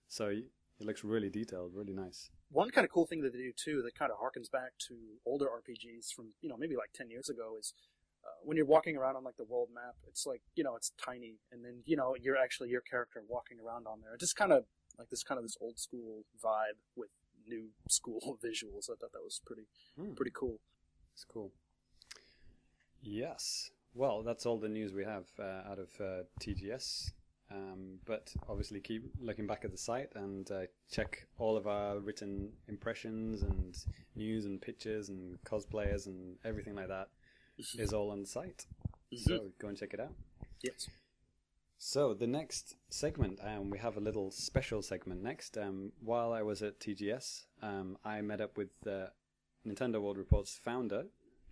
So it looks really detailed, really nice. one kind of cool thing that they do too that kind of harkens back to older RPGs from you know maybe like 10 years ago is uh, when you're walking around on like the world map it's like you know it's tiny and then you know you're actually your character walking around on there it just kind of like this kind of this old school vibe with new school (laughs) visuals I thought that was pretty Hmm. pretty cool It's cool. Yes. Well, that's all the news we have uh, out of uh, TGS. Um, but obviously, keep looking back at the site and uh, check all of our written impressions and news and pictures and cosplayers and everything like that (laughs) is all on the site. So go and check it out. yes So the next segment, um, we have a little special segment next. Um, while I was at TGS, um, I met up with uh, Nintendo World Report's founder,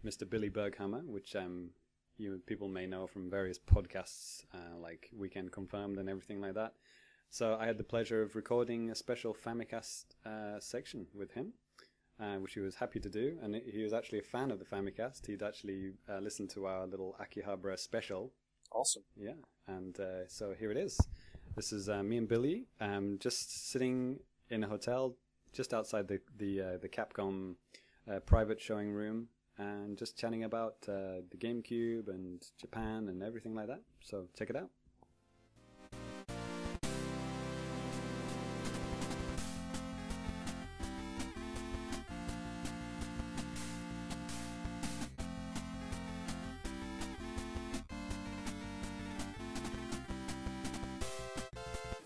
Mr. Billy Berghammer, which um, you people may know from various podcasts uh, like Weekend Confirmed and everything like that. So I had the pleasure of recording a special Famicast uh, section with him, uh, which he was happy to do. And he was actually a fan of the Famicast. He'd actually uh, listened to our little Akihabara special awesome yeah, and uh, so here it is. This is uh, me and Billy, um, just sitting in a hotel just outside the the uh, the Capcom uh, private showing room, and just chatting about uh, the GameCube and Japan and everything like that. So check it out.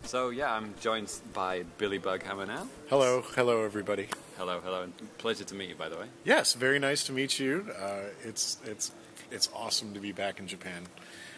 So yeah, I'm joined by Billy Berghammer now. Hello, hello, everybody. Hello, hello. and Pleasure to meet you, by the way. Yes, very nice to meet you. Uh, it's it's it's awesome to be back in Japan,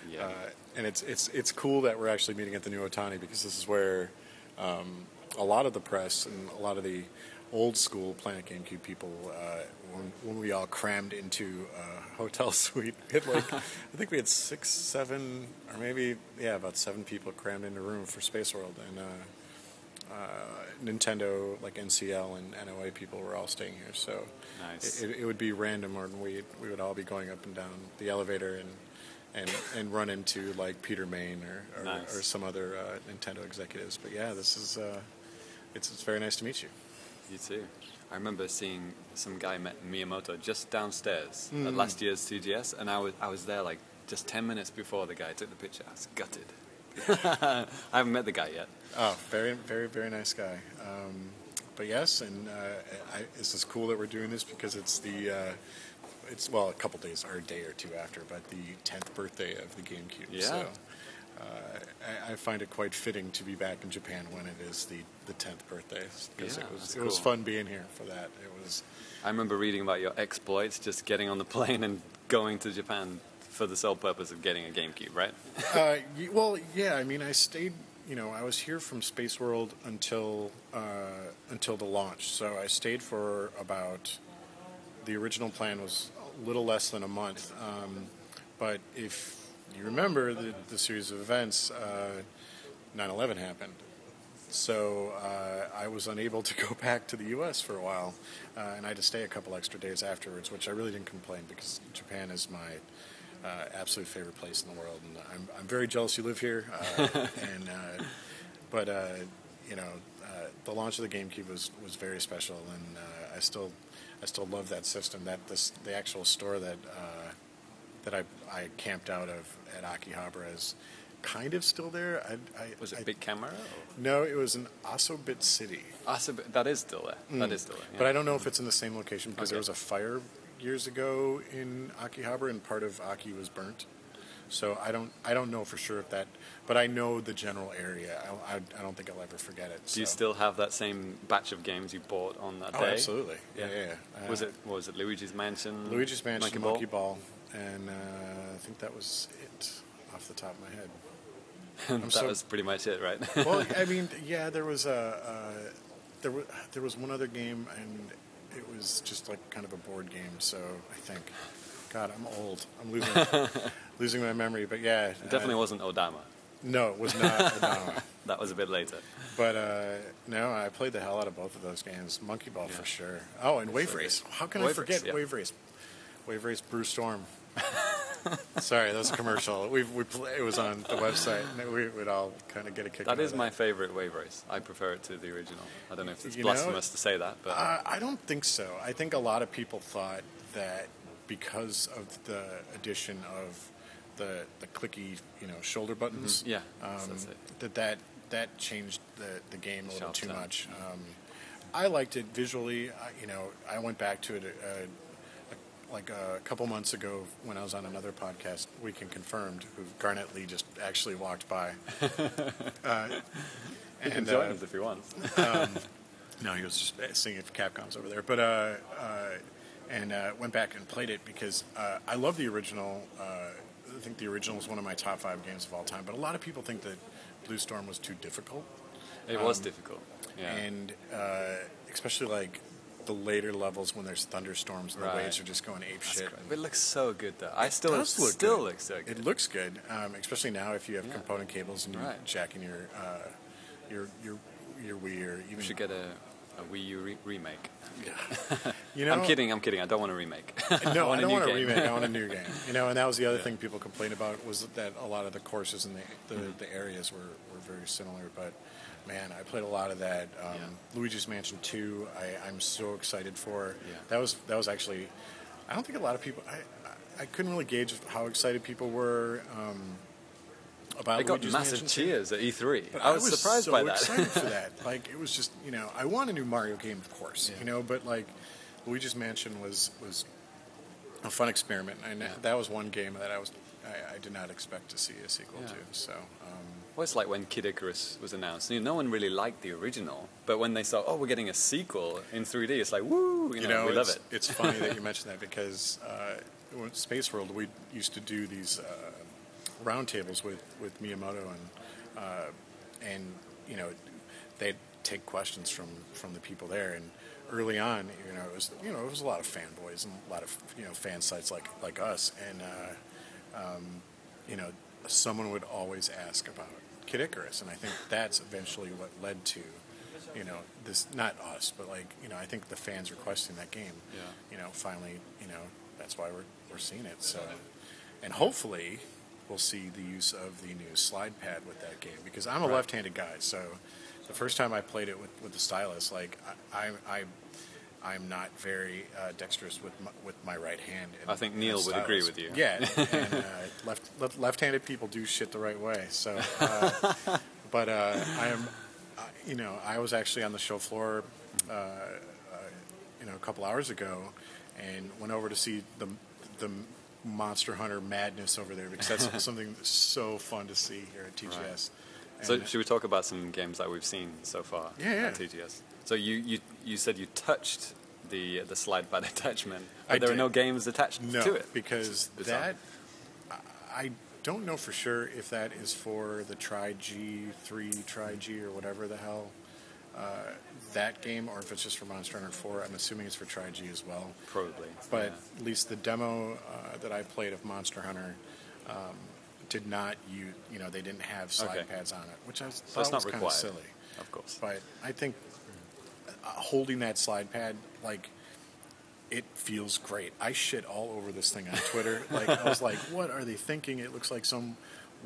Yeah. uh, and it's it's it's cool that we're actually meeting at the new Otani because this is where um, a lot of the press and a lot of the old school Planet GameCube people, uh, when, when we all crammed into a hotel (laughs) suite, we like I think we had six, seven, or maybe yeah, about seven people crammed in a room for Space World, and uh, uh, Nintendo, like NCL and NOA people were all staying here. So Nice. it, it would be random, or we we would all be going up and down the elevator and and and run into like Peter Main or or, Nice. or some other uh, Nintendo executives. But yeah, this is uh, it's it's very nice to meet you. You too. I remember seeing some guy met Miyamoto just downstairs at last year's CGS, and I was I was there like just ten minutes before the guy took the picture. I was gutted. (laughs) I haven't met the guy yet. Oh, very very very nice guy. Um, but yes, and uh, I, this is cool that we're doing this because it's the. Uh, it's well, a couple days or a day or two after, but the tenth birthday of the GameCube. Yeah. So I, I find it quite fitting to be back in Japan when it is the the tenth birthday because Yeah, it was it was fun being here for that. It was I remember reading about your exploits, just getting on the plane and going to Japan for the sole purpose of getting a GameCube, right? (laughs) uh, well, yeah. I mean, I stayed. You know, I was here from Space World until uh, until the launch. So I stayed for about. The original plan was a little less than a month. Um, but if you remember the, the series of events, uh, 9/11 happened. So uh, I was unable to (laughs) go back to the U.S. for a while, uh, and I had to stay a couple extra days afterwards, which I really didn't complain because Japan is my uh, absolute favorite place in the world, and I'm, I'm very jealous you live here. Uh, (laughs) and uh, but uh, you know, uh, the launch of the GameCube was, was very special, and uh, I still I still love that system. That this the actual store that uh, that I I camped out of at Akihabara is kind of still there. I, I, Was it I, Bic Camera? Or? No, it was in Asobit City, so b- that is still there. That is still there. Mm. but I don't know if it's in the same location because there was a fire years ago in Akihabara, and part of Aki was burnt. So I don't I don't know for sure if that, but I know the general area. I, I, I don't think I'll ever forget it. Do you still have that same batch of games you bought on that Oh, day? absolutely. Yeah, yeah. yeah. was Uh, it what was it Luigi's Mansion? Luigi's Mansion, Monkey Monkey, Ball? And uh, I think that was it off the top of my head. (laughs) that so- was pretty much it, right? Well, (laughs) I mean, yeah, there was a uh, there was there was one other game, and it was just like kind of a board game. So I think, God, I'm old. I'm losing (laughs) losing my memory. But yeah, it definitely uh, wasn't Odama. No, it was not. Odama. That was a bit later. But uh, no, I played the hell out of both of those games. Monkey Ball for sure. Oh, and Wave Race. How can I forget yeah. Wave Race? Wave Race, Blue Storm. (laughs) Sorry, that was a commercial. We we play, it was on the website, and we would all kind of get a kick. That out of is my favorite wave race. I prefer it to the original. I don't know if it's You know, blasphemous to say that, but Uh, I don't think so. I think a lot of people thought that because of the addition of the the clicky, you know, shoulder buttons, Mhm. Yeah, um, that that that changed the the game a little too turn. much. Um, I liked it visually. I, you know, I went back to it. Uh, like a couple months ago, when I was on another podcast, Weekend Confirmed, who Garnett Lee just actually walked by. (laughs) uh, you can join uh, us if you want. no, he was just singing for Capcom's over there. But uh, uh, and uh, went back and played it because uh, I love the original. Uh, I think the original is one of my top five games of all time. But a lot of people think that Blue Storm was too difficult, It was difficult. Yeah. and uh, especially like the later levels when there's thunderstorms and Right. the waves are just going ape That's shit. It looks so good though. I still look still good. looks so good. It looks good, um, especially now if you have Yeah. component cables and you Right. jack in your uh, your your your Wii or even we should get a, a Wii U re- remake. you (laughs) know I'm kidding. I'm kidding. I don't want a remake. No, (laughs) I, want a don't new want a game. remake. I want a new game. (laughs) You know, and that was the other Yeah. thing people complained about was that a lot of the courses and the the, the areas were, were very similar. But man, I played a lot of that. Um, Yeah. Luigi's Mansion Two, I, I'm so excited for. Yeah. That was that was actually. I don't think a lot of people. I I, I couldn't really gauge how excited people were. Um, about I got Luigi's massive Mansion 2. cheers at E3. But I was, surprised so by that. excited for (laughs) that. Like it was just you know I want a new Mario game, of course. Yeah. You know, but like Luigi's Mansion was was a fun experiment, and Yeah. that was one game that I was I, I did not expect to see a sequel Yeah. to. So um, Well, it's like when Kid Icarus was announced. You know, no one really liked the original, but when they saw, oh, we're getting a sequel in 3D, it's like, woo! You, you know, know, we love it. it's funny that you (laughs) mentioned that because uh, Space World we used to do these uh, roundtables with with Miyamoto and uh, and you know they'd take questions from from the people there and early on you know it was you know it was a lot of fanboys and a lot of you know fan sites like like us and uh, um, you know someone would always ask about Kid Icarus and I think that's eventually what led to you know this not us but like you know I think the fans requesting that game Yeah. you know finally you know that's why we're we're seeing it so and hopefully we'll see the use of the new slide pad with that game because I'm a Right. left-handed guy so the first time I played it with, with the stylus like I, I, I I'm not very uh, dexterous with my, with my right hand. and- I think Neil would agree with you. Yeah, and (laughs) uh, left, left left-handed people do shit the right way. So, uh, but uh, I am, uh, you know, I was actually on the show floor, uh, uh, you know, a couple hours ago, and went over to see the the Monster Hunter madness over there because that's (laughs) something that's so fun to see here at TGS. Right. So should we talk about some games that we've seen so far Yeah, yeah. at TGS? So you, you, you said you touched the the slide pad (laughs) attachment, but I there are no games attached No, to it. because that I- don't know for sure if that is for the Tri G three Tri G or whatever the hell uh, that game or if it's just for Monster Hunter 4. I'm assuming it's for Tri G as well. Probably. But yeah. at least the demo uh, that I played of Monster Hunter um, did not use, you know, they didn't have slide Okay. pads on it, which I was, So thought was kind of silly. Of course. But I think holding that slide pad, like, it feels great. I shit all over this thing on Twitter. (laughs) like, I was like, what are they thinking? It looks like some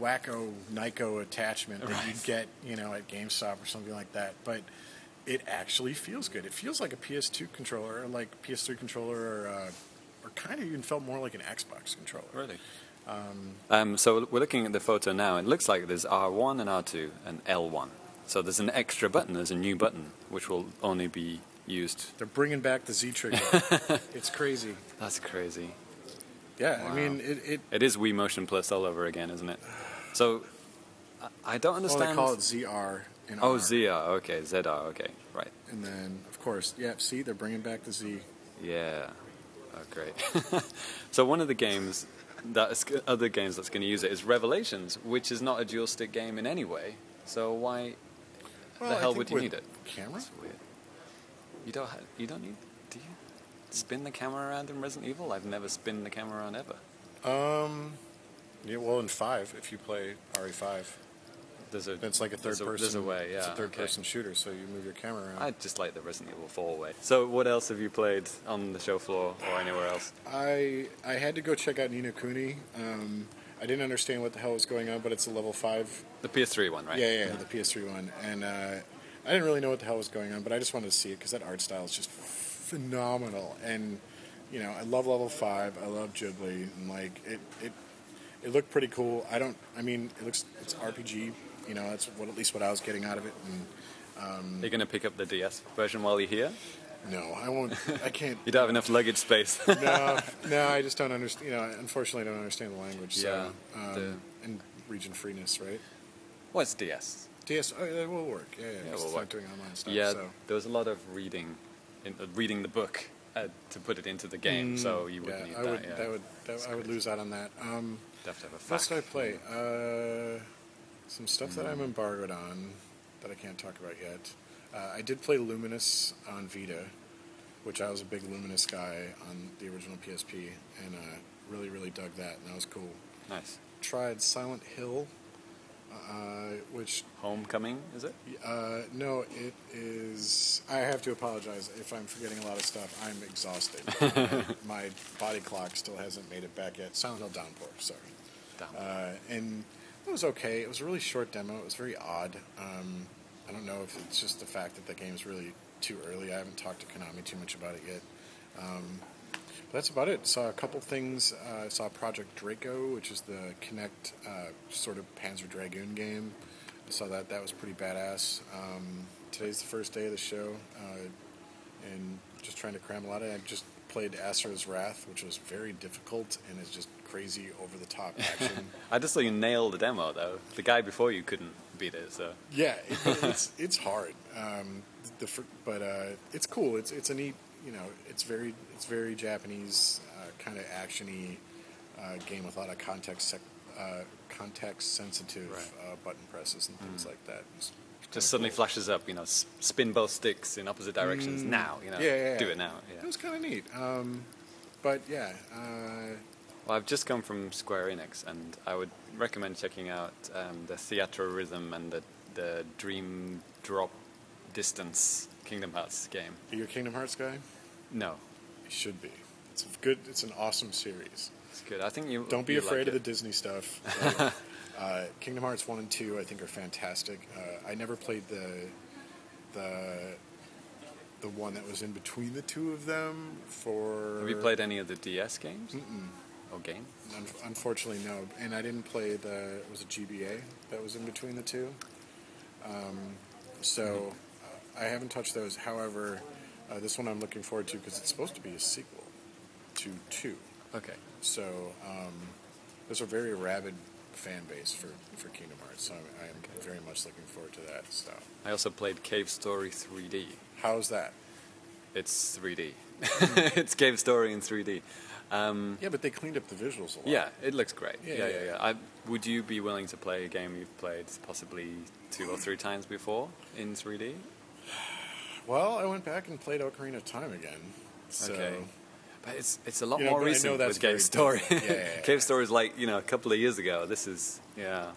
wacko Nyko attachment that you'd get, you know, at GameStop or something like that. But it actually feels good. It feels like a PS2 controller, or like PS3 controller, or, uh, or kind of even felt more like an Xbox controller. Really? Um, so we're looking at the photo now. It looks like there's R1 and R2 and L1. So there's an extra button. There's a new button which will only be used. They're bringing back the Z trigger. (laughs) it's crazy. That's crazy. Yeah, I mean, it. it It is Wii Motion Plus all over again, isn't it? So I- don't well, understand. they call it ZR. And oh, R. ZR. Okay, ZR. Okay, right. And then, of course, yeah. See, they're bringing back the Z. Yeah. Oh, great. (laughs) so one of the games that other games that's going to use it is Revelations, which is not a dual stick game in any way. So why Well, the hell would you with need it? Camera? That's weird. You don't. Ha- you don't need. Do you spin the camera around in Resident Evil? I've never spin the camera around ever. Um. Yeah. Well, in five, if you play RE5, There's a. it's like a third a, person. There's a way. Yeah. It's a third okay. person shooter, so you move your camera around. I just like the Resident Evil 4 way. So what else have you played on the show floor or anywhere else? I I had to go check out Ni no Kuni. Um, I didn't understand what the hell was going on, but it's a level five. The PS3 one, right? Yeah, yeah, the PS3 one, and uh, I didn't really know what the hell was going on, but I just wanted to see it because that art style is just phenomenal. And you know, I love level five. I love Ghibli, and like it, it, it looked pretty cool. I don't. I mean, it looks it's RPG. You know, that's what at least what I was getting out of it. And Are you going to pick up the DS version while you're here? no, I won't. I can't. (laughs) You don't have enough luggage space. (laughs) no, (laughs) no, I just don't understand. You know, unfortunately, I don't understand the language. So, Yeah, um, the- and region freeness, right? What's DS? DS, oh, that will work. Yeah, yeah, Yeah, it's work. doing online stuff. yeah, so. there was a lot of reading, in, uh, reading the book uh, to put it into the game, so you would Mm, yeah, need I that. would, yeah. that would, that, I would lose out on that. Um, have have a what else did I play? Uh, some stuff that I'm Mm. embargoed on that I can't talk about yet. Uh, I did play Lumines on Vita, which I was a big Lumines guy on the original PSP, and uh, really, really dug that, and that was cool. Nice. Tried Silent Hill, uh, which Homecoming, is it? uh, no, it is. I have to apologize if I'm forgetting a lot of stuff. I'm exhausted. (laughs) My body clock still hasn't made it back yet. Silent Hill Downpour, sorry. Damn. Uh, and it was okay. It was a really short demo. It was very odd. Um, I don't know if it's just the fact that the game's really too early. I haven't talked to Konami too much about it yet. Um, that's about it. Saw a couple things. Uh, saw Project Draco, which is the Kinect uh, sort of Panzer Dragoon game. I saw that. That was pretty badass. Um, today's the first day of the show, uh, and just trying to cram a lot of. I just played Asura's Wrath, which was very difficult and is just crazy over the top (laughs) action. I just saw you nail the demo, though. The guy before you couldn't beat it, so. yeah, it, it's it's hard. Um, the but uh, it's cool. It's it's a neat. You know, it's very it's very Japanese uh, kind of actiony uh, game with a lot of context sec- uh, context sensitive Right. uh, button presses and things like that. It's Just suddenly cool. flashes up, you know, spin both sticks in opposite directions now, you know. Mm. Yeah, yeah, Do it now, It was kind of neat. Um, but yeah, uh, Well, I've just come from Square Enix, and I would recommend checking out um, the Theatrhythm and the, the Dream Drop Distance Kingdom Hearts game. are you a Kingdom Hearts guy? No, You should be. It's a good. It's an awesome series. it's good. I think you Don't be you afraid like of the it. Disney stuff. (laughs) Like, uh, Kingdom Hearts one and two, I think, are fantastic. Uh, I never played the the the one that was in between the two of them. For Have you played any of the DS games? Or game? Un- unfortunately, no. And I didn't play the was it GBA that was in between the two. Um, so uh, I haven't touched those. However, uh, this one I'm looking forward to because it's supposed to be a sequel to two. Okay. So um, there's a very rabid fan base for, for Kingdom Hearts. So I am very much looking forward to that. So I also played Cave Story 3D. how's that? It's 3D. (laughs) it's Cave Story in 3D. Um, Yeah, but they cleaned up the visuals a lot. yeah, it looks great. Yeah, Yeah, yeah, yeah. yeah. I, would you be willing to play a game you've played possibly two or three times before in 3D? Well, I went back and played Ocarina of Time again. So, Okay. But it's it's a lot You know, more but I know recent that's with Cave Story. Yeah, yeah, (laughs) yeah. Cave Story is like you know a couple of years ago. This is yeah,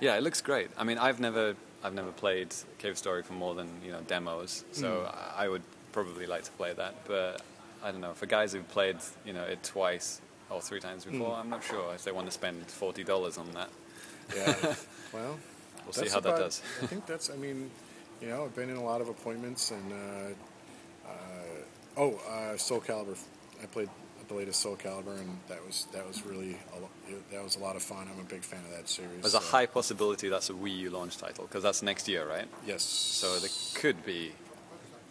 yeah. It looks great. I mean, I've never I've never played Cave Story for more than you know demos, so Hmm. I would probably like to play that. But I don't know for guys who've played you know it twice or three times before, Hmm. I'm not sure if they want to spend forty dollars on that. yeah. (laughs) well, We'll see how that does. I think that's. I mean, you know, I've been in a lot of appointments, and uh, uh, oh, uh, Soul Calibur. I played the latest Soul Calibur, and that was that was really a, that was a lot of fun. I'm a big fan of that series. There's a high possibility that's a Wii U launch title because that's next year, right? Yes. So there could be,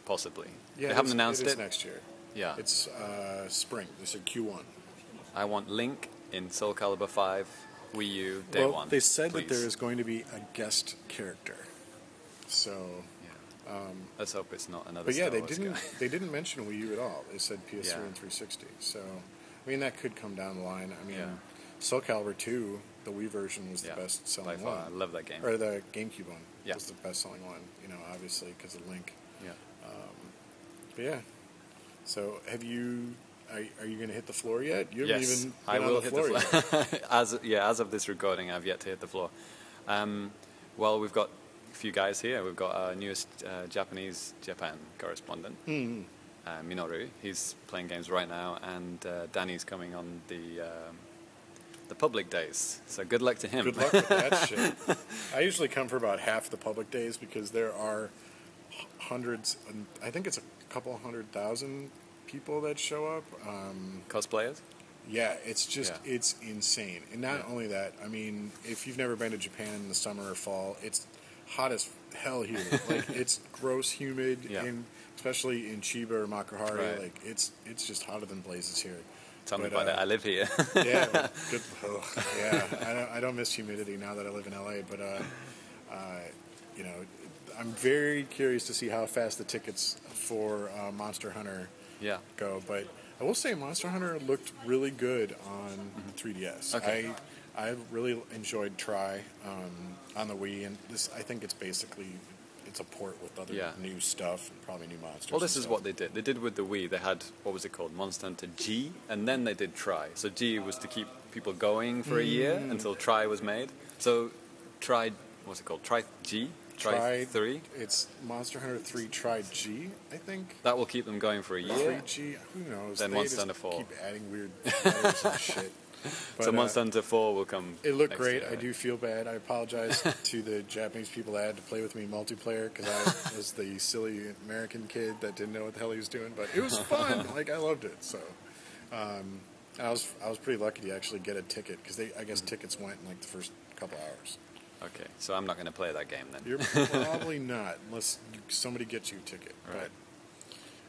possibly. yeah, they haven't is- announced it. is it. next year. Yeah. It's uh, spring. They said Q1. I want Link in Soul Calibur 5 Wii U day well, one. they said please. that there is going to be a guest character. So, Yeah. Let's hope it's not another. but yeah, they didn't. (laughs) They didn't mention Wii U at all. They said PS3 Yeah. and 360. So, I mean, that could come down the line. I mean, Yeah. Soul Calibur 2, the Wii version was the best selling one, I love that game. or the GameCube one Yeah. was the best selling one. You know, obviously because of Link. Yeah. But yeah. So, have you? Are, are you going to hit the floor yet? You haven't Yes, even been I on will the hit floor the yet. floor. (laughs) as yeah, as of this recording, I've yet to hit the floor. Um, well, we've got few guys here. We've got our newest uh, Japanese Japan correspondent, Hmm. uh, Minoru. He's playing games right now, and uh, Danny's coming on the um, the public days. So good luck to him. Good luck with that shit. I usually come for about half the public days because there are hundreds, I think it's a couple hundred thousand people that show up. Um, Cosplayers. yeah, it's just Yeah. it's insane. And not Yeah. only that, I mean, if you've never been to Japan in the summer or fall, it's hot as hell here. like (laughs) it's gross, humid, Yeah. and especially in Chiba or Makuhari, Right. like it's it's just hotter than blazes here. Tell me about uh, it. I live here. yeah, (laughs) well, good. yeah, I don't, I don't miss humidity now that I live in LA, but uh, uh, you know, I'm very curious to see how fast the tickets for uh, Monster Hunter yeah. go. But I will say, Monster Hunter looked really good on 3DS. Mm-hmm. Okay. I I really enjoyed Tri um, on the Wii, and this I think it's basically it's a port with other Yeah. new stuff, and probably new monsters. Well, this is stuff. what they did. They did with the Wii. They had what was it called, Monster Hunter G, and then they did Tri. So G was to keep people going for a year Mm. until Tri was made. So Tri, what's it called? Tri G, Tri, Tri Three. It's Monster Hunter 3 Tri G, I think. That will keep them going for a year. 3G, who knows? Then they Monster Hunter 4. keep adding weird (laughs) and shit. But, so uh, Monster Hunter Four will come. It looked great. year, I do feel bad. I apologize (laughs) to the Japanese people that had to play with me multiplayer because I was the silly American kid that didn't know what the hell he was doing. But it was fun. (laughs) like I loved it. So um, I was I was pretty lucky to actually get a ticket because they I guess Mm-hmm. tickets went in like the first couple hours. Okay, so I'm not going to play that game then. You're probably (laughs) not unless somebody gets you a ticket. Right. But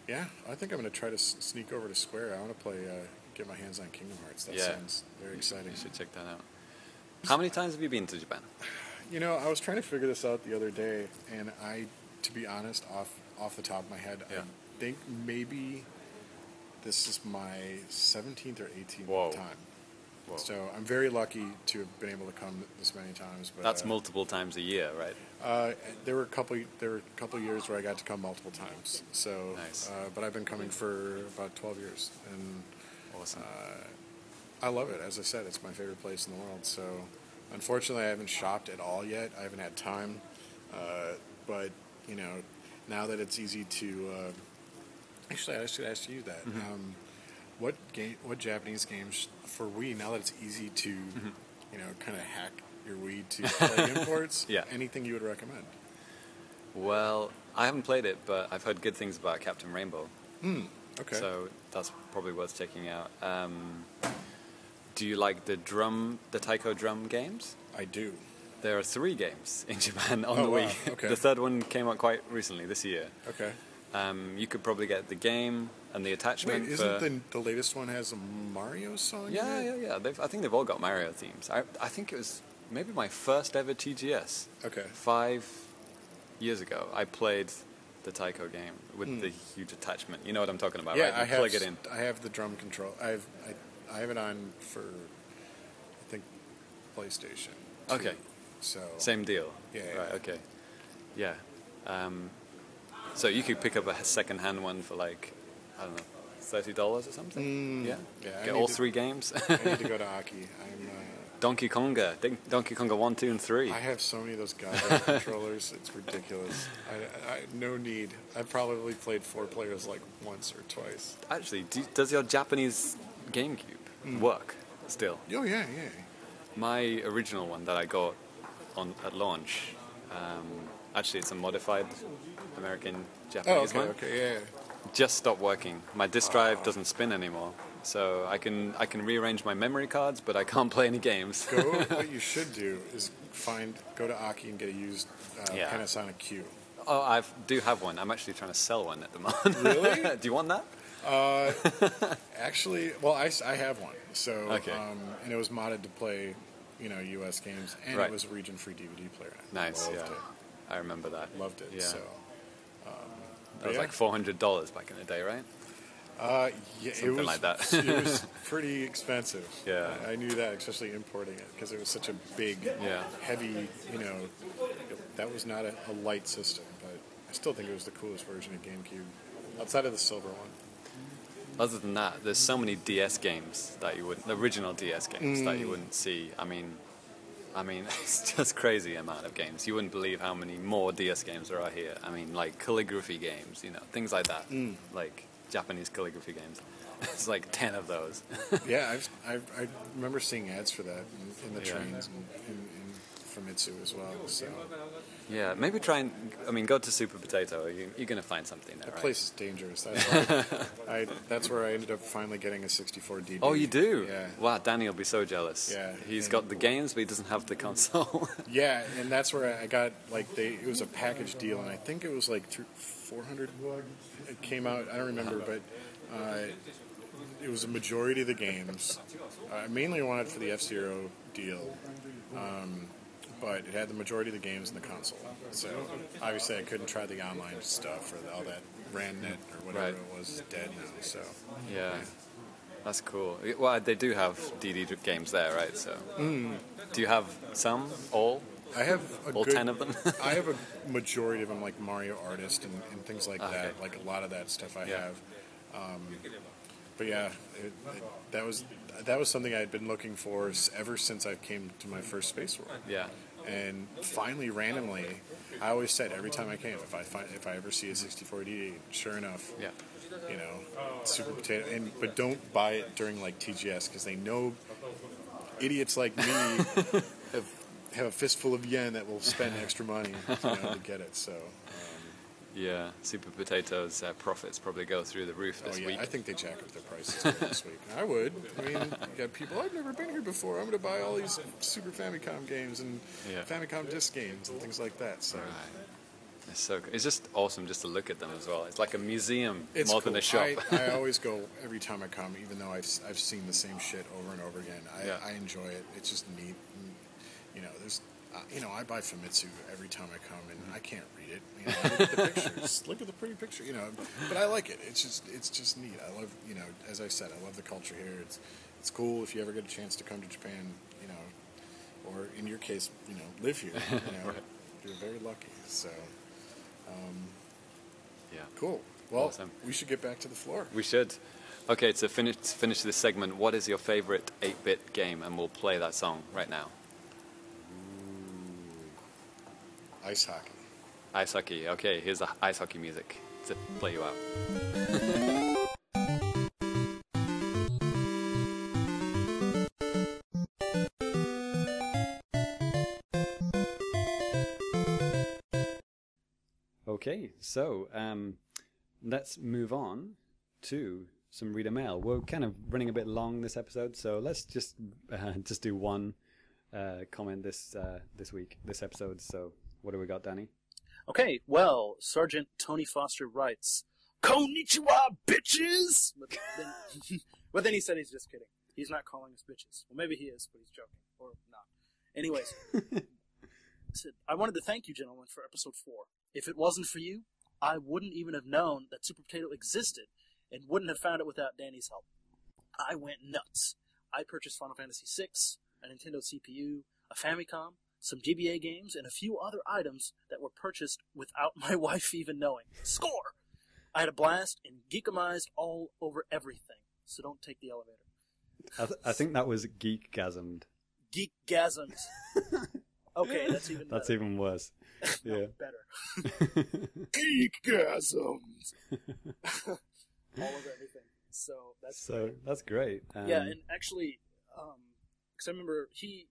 yeah, I think I'm going to try to s- sneak over to Square. I want to play, uh, get my hands on Kingdom Hearts. That Yeah. sounds very exciting. You should check that out. How many times have you been to Japan? You know, I was trying to figure this out the other day, and I, to be honest, off off the top of my head, Yeah. I think maybe this is my 17th or 18th Whoa. time. Whoa. So I'm very lucky to have been able to come this many times. But That's uh, multiple times a year, right? Uh, there were a couple. There were a couple years where I got to come multiple times. So, Nice. uh, but I've been coming for about 12 years, and Awesome. I love it. As I said, it's my favorite place in the world. So, unfortunately, I haven't shopped at all yet. I haven't had time. Uh, but you know, now that it's easy to, uh, actually, I should ask you that. Mm-hmm. Um, what game? What Japanese games for Wii? Now that it's easy to, you know, kind of hack your Wii to play (laughs) imports. Mm-hmm. Yeah. Anything you would recommend? Well, I haven't played it, but I've heard good things about Captain Rainbow. Okay. So that's probably worth checking out. Um, do you like the drum, the taiko drum games? I do. There are three games (laughs) in Japan on Oh, the wow. (laughs) Okay. the third one came out quite recently, this year. Okay. Um, you could probably get the game and the Wait, attachment. isn't for, the the latest one has a Mario song? Yeah, yeah, yeah. They've, I think they've all got Mario themes. I, I think it was maybe my first ever TGS. Okay. Five years ago, I played the Taiko game with the huge attachment. You know what I'm talking about. Yeah, right? You I have. plug it in. I have the drum control. I have. I, I have it on for. I think PlayStation. too. Okay. So Same deal. Yeah, yeah, Right. yeah. Okay. Yeah. Um, So you could pick up a second-hand one for like, I don't know, thirty dollars or something. yeah. yeah, Get all to- three games. I need to go (laughs) to Aki. I'm. Uh, Donkey Konga, Donkey Konga one, two, and three. I have so many of those goddamn controllers. It's ridiculous. I, I no need. I've probably played four players like once or twice. Actually, do, does your Japanese GameCube work still? Oh yeah, yeah. My original one that I got on at launch, um, actually, it's a modified American Oh, Japanese okay, one. okay, yeah. Just stopped working. My disk drive doesn't spin anymore, so I can I can rearrange my memory cards, but I can't play any games. Go. what (laughs) you should do is find, go to Aki and get a used uh, Yeah. Panasonic Q. oh, I do have one. I'm actually trying to sell one at the moment. Really? (laughs) do you want that? Uh, (laughs) actually, well, I, I have one. So, Okay. um, and it was modded to play, you know, U.S. games, and Right. it was a region-free DVD player. Nice. loved Yeah, it. I remember that. Loved it. Yeah. So, That was yeah. like four hundred dollars back in the day, right? Uh, yeah, it Something was like that. it was (laughs) pretty expensive. Yeah. I, I knew that, especially importing it, because it was such a big, Yeah. heavy. You know, it- that was not a, a light system, but I still think it was the coolest version of GameCube, outside of the silver one. Other than that, there's so many DS games that you wouldn't, the original DS games that you wouldn't see. I mean, I mean, (laughs) it's just crazy amount of games. You wouldn't believe how many more DS games there are here. I mean, like calligraphy games, you know, things like that, like Japanese calligraphy games. (laughs) It's like ten of those. (laughs) yeah, I've, I've, I remember seeing ads for that in, in the Yeah. trains and in, in Famitsu as well. So yeah, maybe try and, I mean, go to Super Potato. You, you're gonna find something there, that right? place is dangerous. That's, (laughs) why I, that's where I ended up finally getting a 64 DD. Oh, you do? Yeah. Wow, Danny will be so jealous. Yeah, He's got the games, but he doesn't have the console. (laughs) Yeah, and that's where I got like they. It was a package deal, and I think it was like four hundred. It came out. I don't remember, but uh, it was a majority of the games. I mainly wanted for the F Zero deal, um, but it had the majority of the games in the console. So obviously, I couldn't try the online stuff or all that RANDnet or whatever Right. it was dead now. So Yeah, that's cool. Well, they do have DD games there, right? So, do you have some, all, I have a all good, ten of them? (laughs) I have a (laughs) majority of them, like Mario Artist and, and things like Ah, that. Like a lot of that stuff I Yeah. have. Um, but yeah, it, it, that was that was something I had been looking for ever since I came to my first Space World. yeah, And finally, randomly, I always said every time I came, if I find if I ever see a 64D, sure enough, yeah, you know, Super Potato. And but don't buy it during like TGS because they know idiots like me (laughs) have have a fistful of yen that will spend extra money you know, to get it. So, yeah. Super Potatoes uh, profits probably go through the roof this oh yeah, week. I think they jack up their prices this week. I would. I mean, you got people I've never been here before. I'm going to buy all these Super Famicom games and Yeah. Famicom disc games and things like that. So. Right. It's so. It's just awesome just to look at them as well. It's like a museum It's more cool. than a shop. I, I (laughs) always go every time I come, even though I've, I've seen the same shit over and over again. I, Yeah. I enjoy it. It's just neat. And, you know, there's, uh, you know, I buy Famitsu every time I come, and I can't read it. You know, look at the pictures. (laughs) Look at the pretty picture. You know, but I like it. It's just, it's just neat. I love, you know, as I said, I love the culture here. It's, it's cool if you ever get a chance to come to Japan. You know, or in your case, you know, live here. You (laughs) know, Right. you're very lucky. So um, yeah, cool. Well, Awesome. we should get back to the floor. we should. Okay, to finish finish this segment, what is your favorite 8-bit game? And we'll play that song right now. Ice hockey. Ice hockey. Okay, here's the ice hockey music to play you out. (laughs) Okay, so um, let's move on to some reader mail. We're kind of running a bit long this episode, so let's just uh, (laughs) just do one uh, comment this uh, this week, this episode. So, what do we got, Danny? Okay, well, Sergeant Tony Foster writes, Konnichiwa, bitches! But then, (laughs) but then he said he's just kidding. He's not calling us bitches. Well, maybe he is, but he's joking. Or not. Anyways, (laughs) said, I wanted to thank you, gentlemen, for episode 4. If it wasn't for you, I wouldn't even have known that Super Potato existed and wouldn't have found it without Danny's help. I went nuts. I purchased Final Fantasy VI, a Nintendo CPU, a Famicom, some GBA games, and a few other items that were purchased without (laughs) my wife even knowing. Score! I had a blast and geekamized all over everything, so don't take the elevator. I, th- I think that was geekgasmed. Geekgasms. (laughs) Okay, that's even That's better. even worse. (laughs) No, Yeah. better. Geekgasms. all over everything. So that's so that's great. Um, yeah, and actually, because I remember he,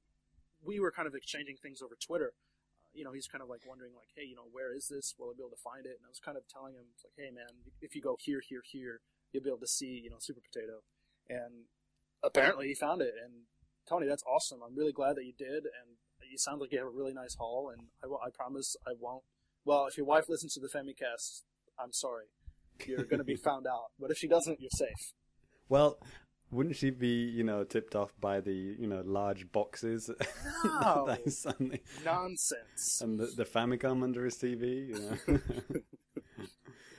we were kind of exchanging things over Twitter. Uh, you know, he's kind of like wondering, like, hey, you know, where is this? Will I be able to find it? And I was kind of telling him, like, hey, man, if you go here, here, here, you'll be able to see, you know, Super Potato. And apparently, he found it. And Tony, that's awesome. I'm really glad that you did. And you sound like you have a really nice haul. And I, promise I won't. Well, if your wife listens to the Famicast, I'm sorry. You're going to be (laughs) found out. But if she doesn't, you're safe. well, wouldn't she be, you know, tipped off by the, you know, large boxes (laughs) No. that suddenly Nonsense. and the, the Famicom under his TV? You know? (laughs)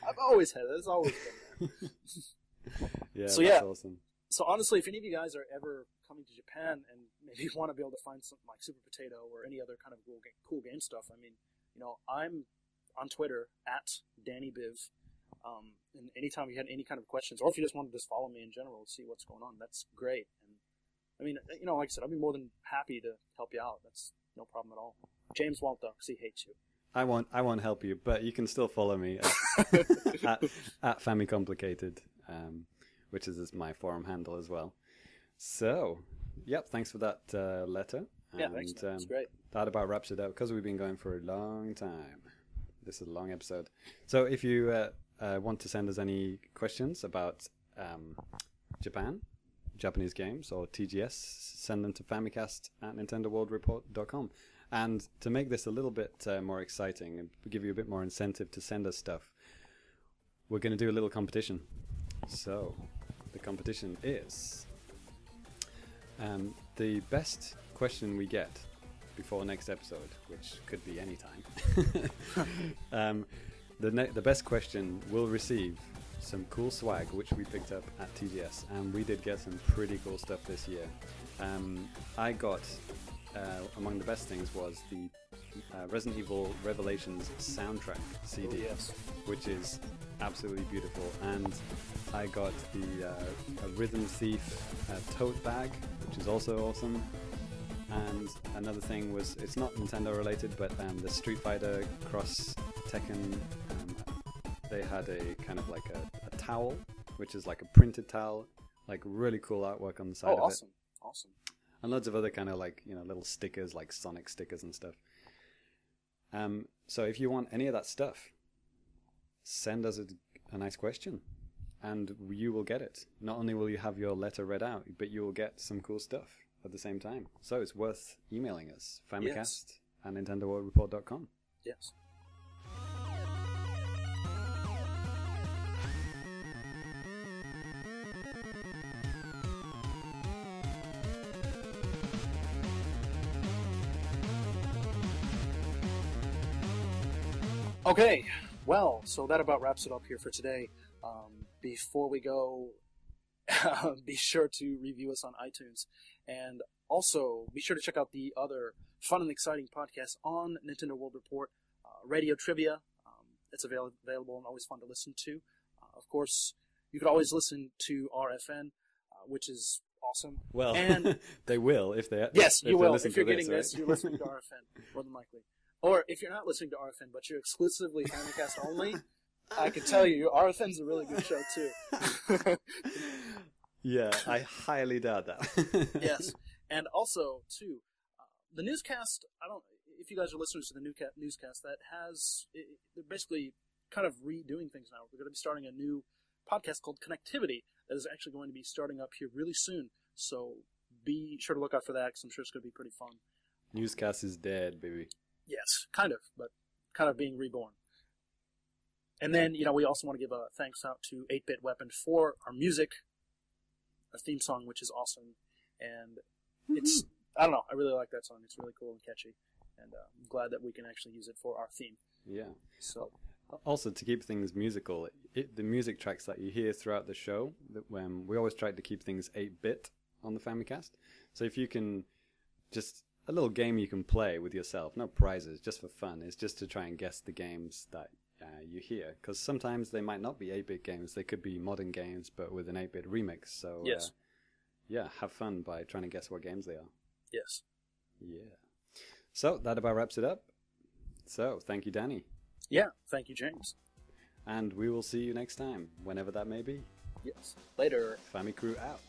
I've always had it. It's always been there. (laughs) yeah, So, that's yeah. awesome. So honestly, if any of you guys are ever coming to Japan and maybe want to be able to find something like Super Potato or any other kind of cool game, cool game stuff, I mean, you know, I'm on Twitter at Danny Biv. Um, and anytime you had any kind of questions, or if you just wanted to just follow me in general to see what's going on, that's great. And I mean, you know, like I said, I'd be more than happy to help you out. That's no problem at all. James won't though, because he hates you. I won't, I won't help you, but you can still follow me at, (laughs) at, at Famicomplicated, um, which is my forum handle as well. So, yep, thanks for that uh, letter. Yeah, and, thanks. Man. That's um, great. that about wraps it up because we've been going for a long time. This is a long episode. So if you uh, uh, want to send us any questions about um, Japan, Japanese games, or TGS, send them to famicast at nintendoworldreport.com. And to make this a little bit uh, more exciting and give you a bit more incentive to send us stuff, we're going to do a little competition. So the competition is um, the best question we get before next episode, which could be any time. (laughs) um, the ne- the best question will receive some cool swag, which we picked up at TGS, and we did get some pretty cool stuff this year. Um, I got uh, among the best things was the uh, Resident Evil Revelations soundtrack CD Oh, yes. which is absolutely beautiful. And I got the uh, a Rhythm Thief uh, tote bag, which is also awesome. And another thing was it's not Nintendo related, but um, the Street Fighter Cross Tekken. Um, they had a kind of like a, a towel, which is like a printed towel, like really cool artwork on the side Oh, of it awesome. Awesome. and loads of other kind of like you know little stickers like Sonic stickers and stuff. Um, so if you want any of that stuff, send us a, a nice question, and you will get it. Not only will you have your letter read out, but you will get some cool stuff at the same time. So it's worth emailing us famicast Yes. at nintendoworldreport.com. Yes. Okay, well, so that about wraps it up here for today. Um, before we go, (laughs) be sure to review us on iTunes, and also be sure to check out the other fun and exciting podcasts on Nintendo World Report, uh, Radio Trivia. Um, it's avail- available and always fun to listen to. Uh, of course, you could always listen to RFN, uh, which is awesome. Well, And- (laughs) they will if they Yes, if you will. If you're getting right? this, you're listening to (laughs) RFN, more than likely. Or if you're not listening to RFN, but you're exclusively Famicast only, (laughs) I can tell you, RFN's a really good show too. (laughs) yeah, I highly doubt that. (laughs) yes, and also too, uh, the newscast. I don't. If you guys are listeners to the newca- newscast, that has it, they're basically kind of redoing things now. We're going to be starting a new podcast called Connectivity that is actually going to be starting up here really soon. So be sure to look out for that because I'm sure it's going to be pretty fun. Newscast is dead, baby. Yes, kind of, but kind of being reborn. And then, you know, we also want to give a thanks out to 8-Bit Weapon for our music, our theme song, which is awesome. And it's, I don't know, I really like that song. It's really cool and catchy. And uh, I'm glad that we can actually use it for our theme. Yeah. So, Also, to keep things musical, it, the music tracks that you hear throughout the show, that when we always try to keep things 8 bit on the Famicast. So if you can just a little game you can play with yourself. No prizes, just for fun. It's just to try and guess the games that uh, you hear. Because sometimes they might not be 8 bit games, they could be modern games, but with an 8 bit remix. So, Yes. uh, yeah, have fun by trying to guess what games they are. Yes. Yeah. So, that about wraps it up. So, thank you, Danny. Yeah. Thank you, James. And we will see you next time, whenever that may be. Yes. Later. Famicrew out.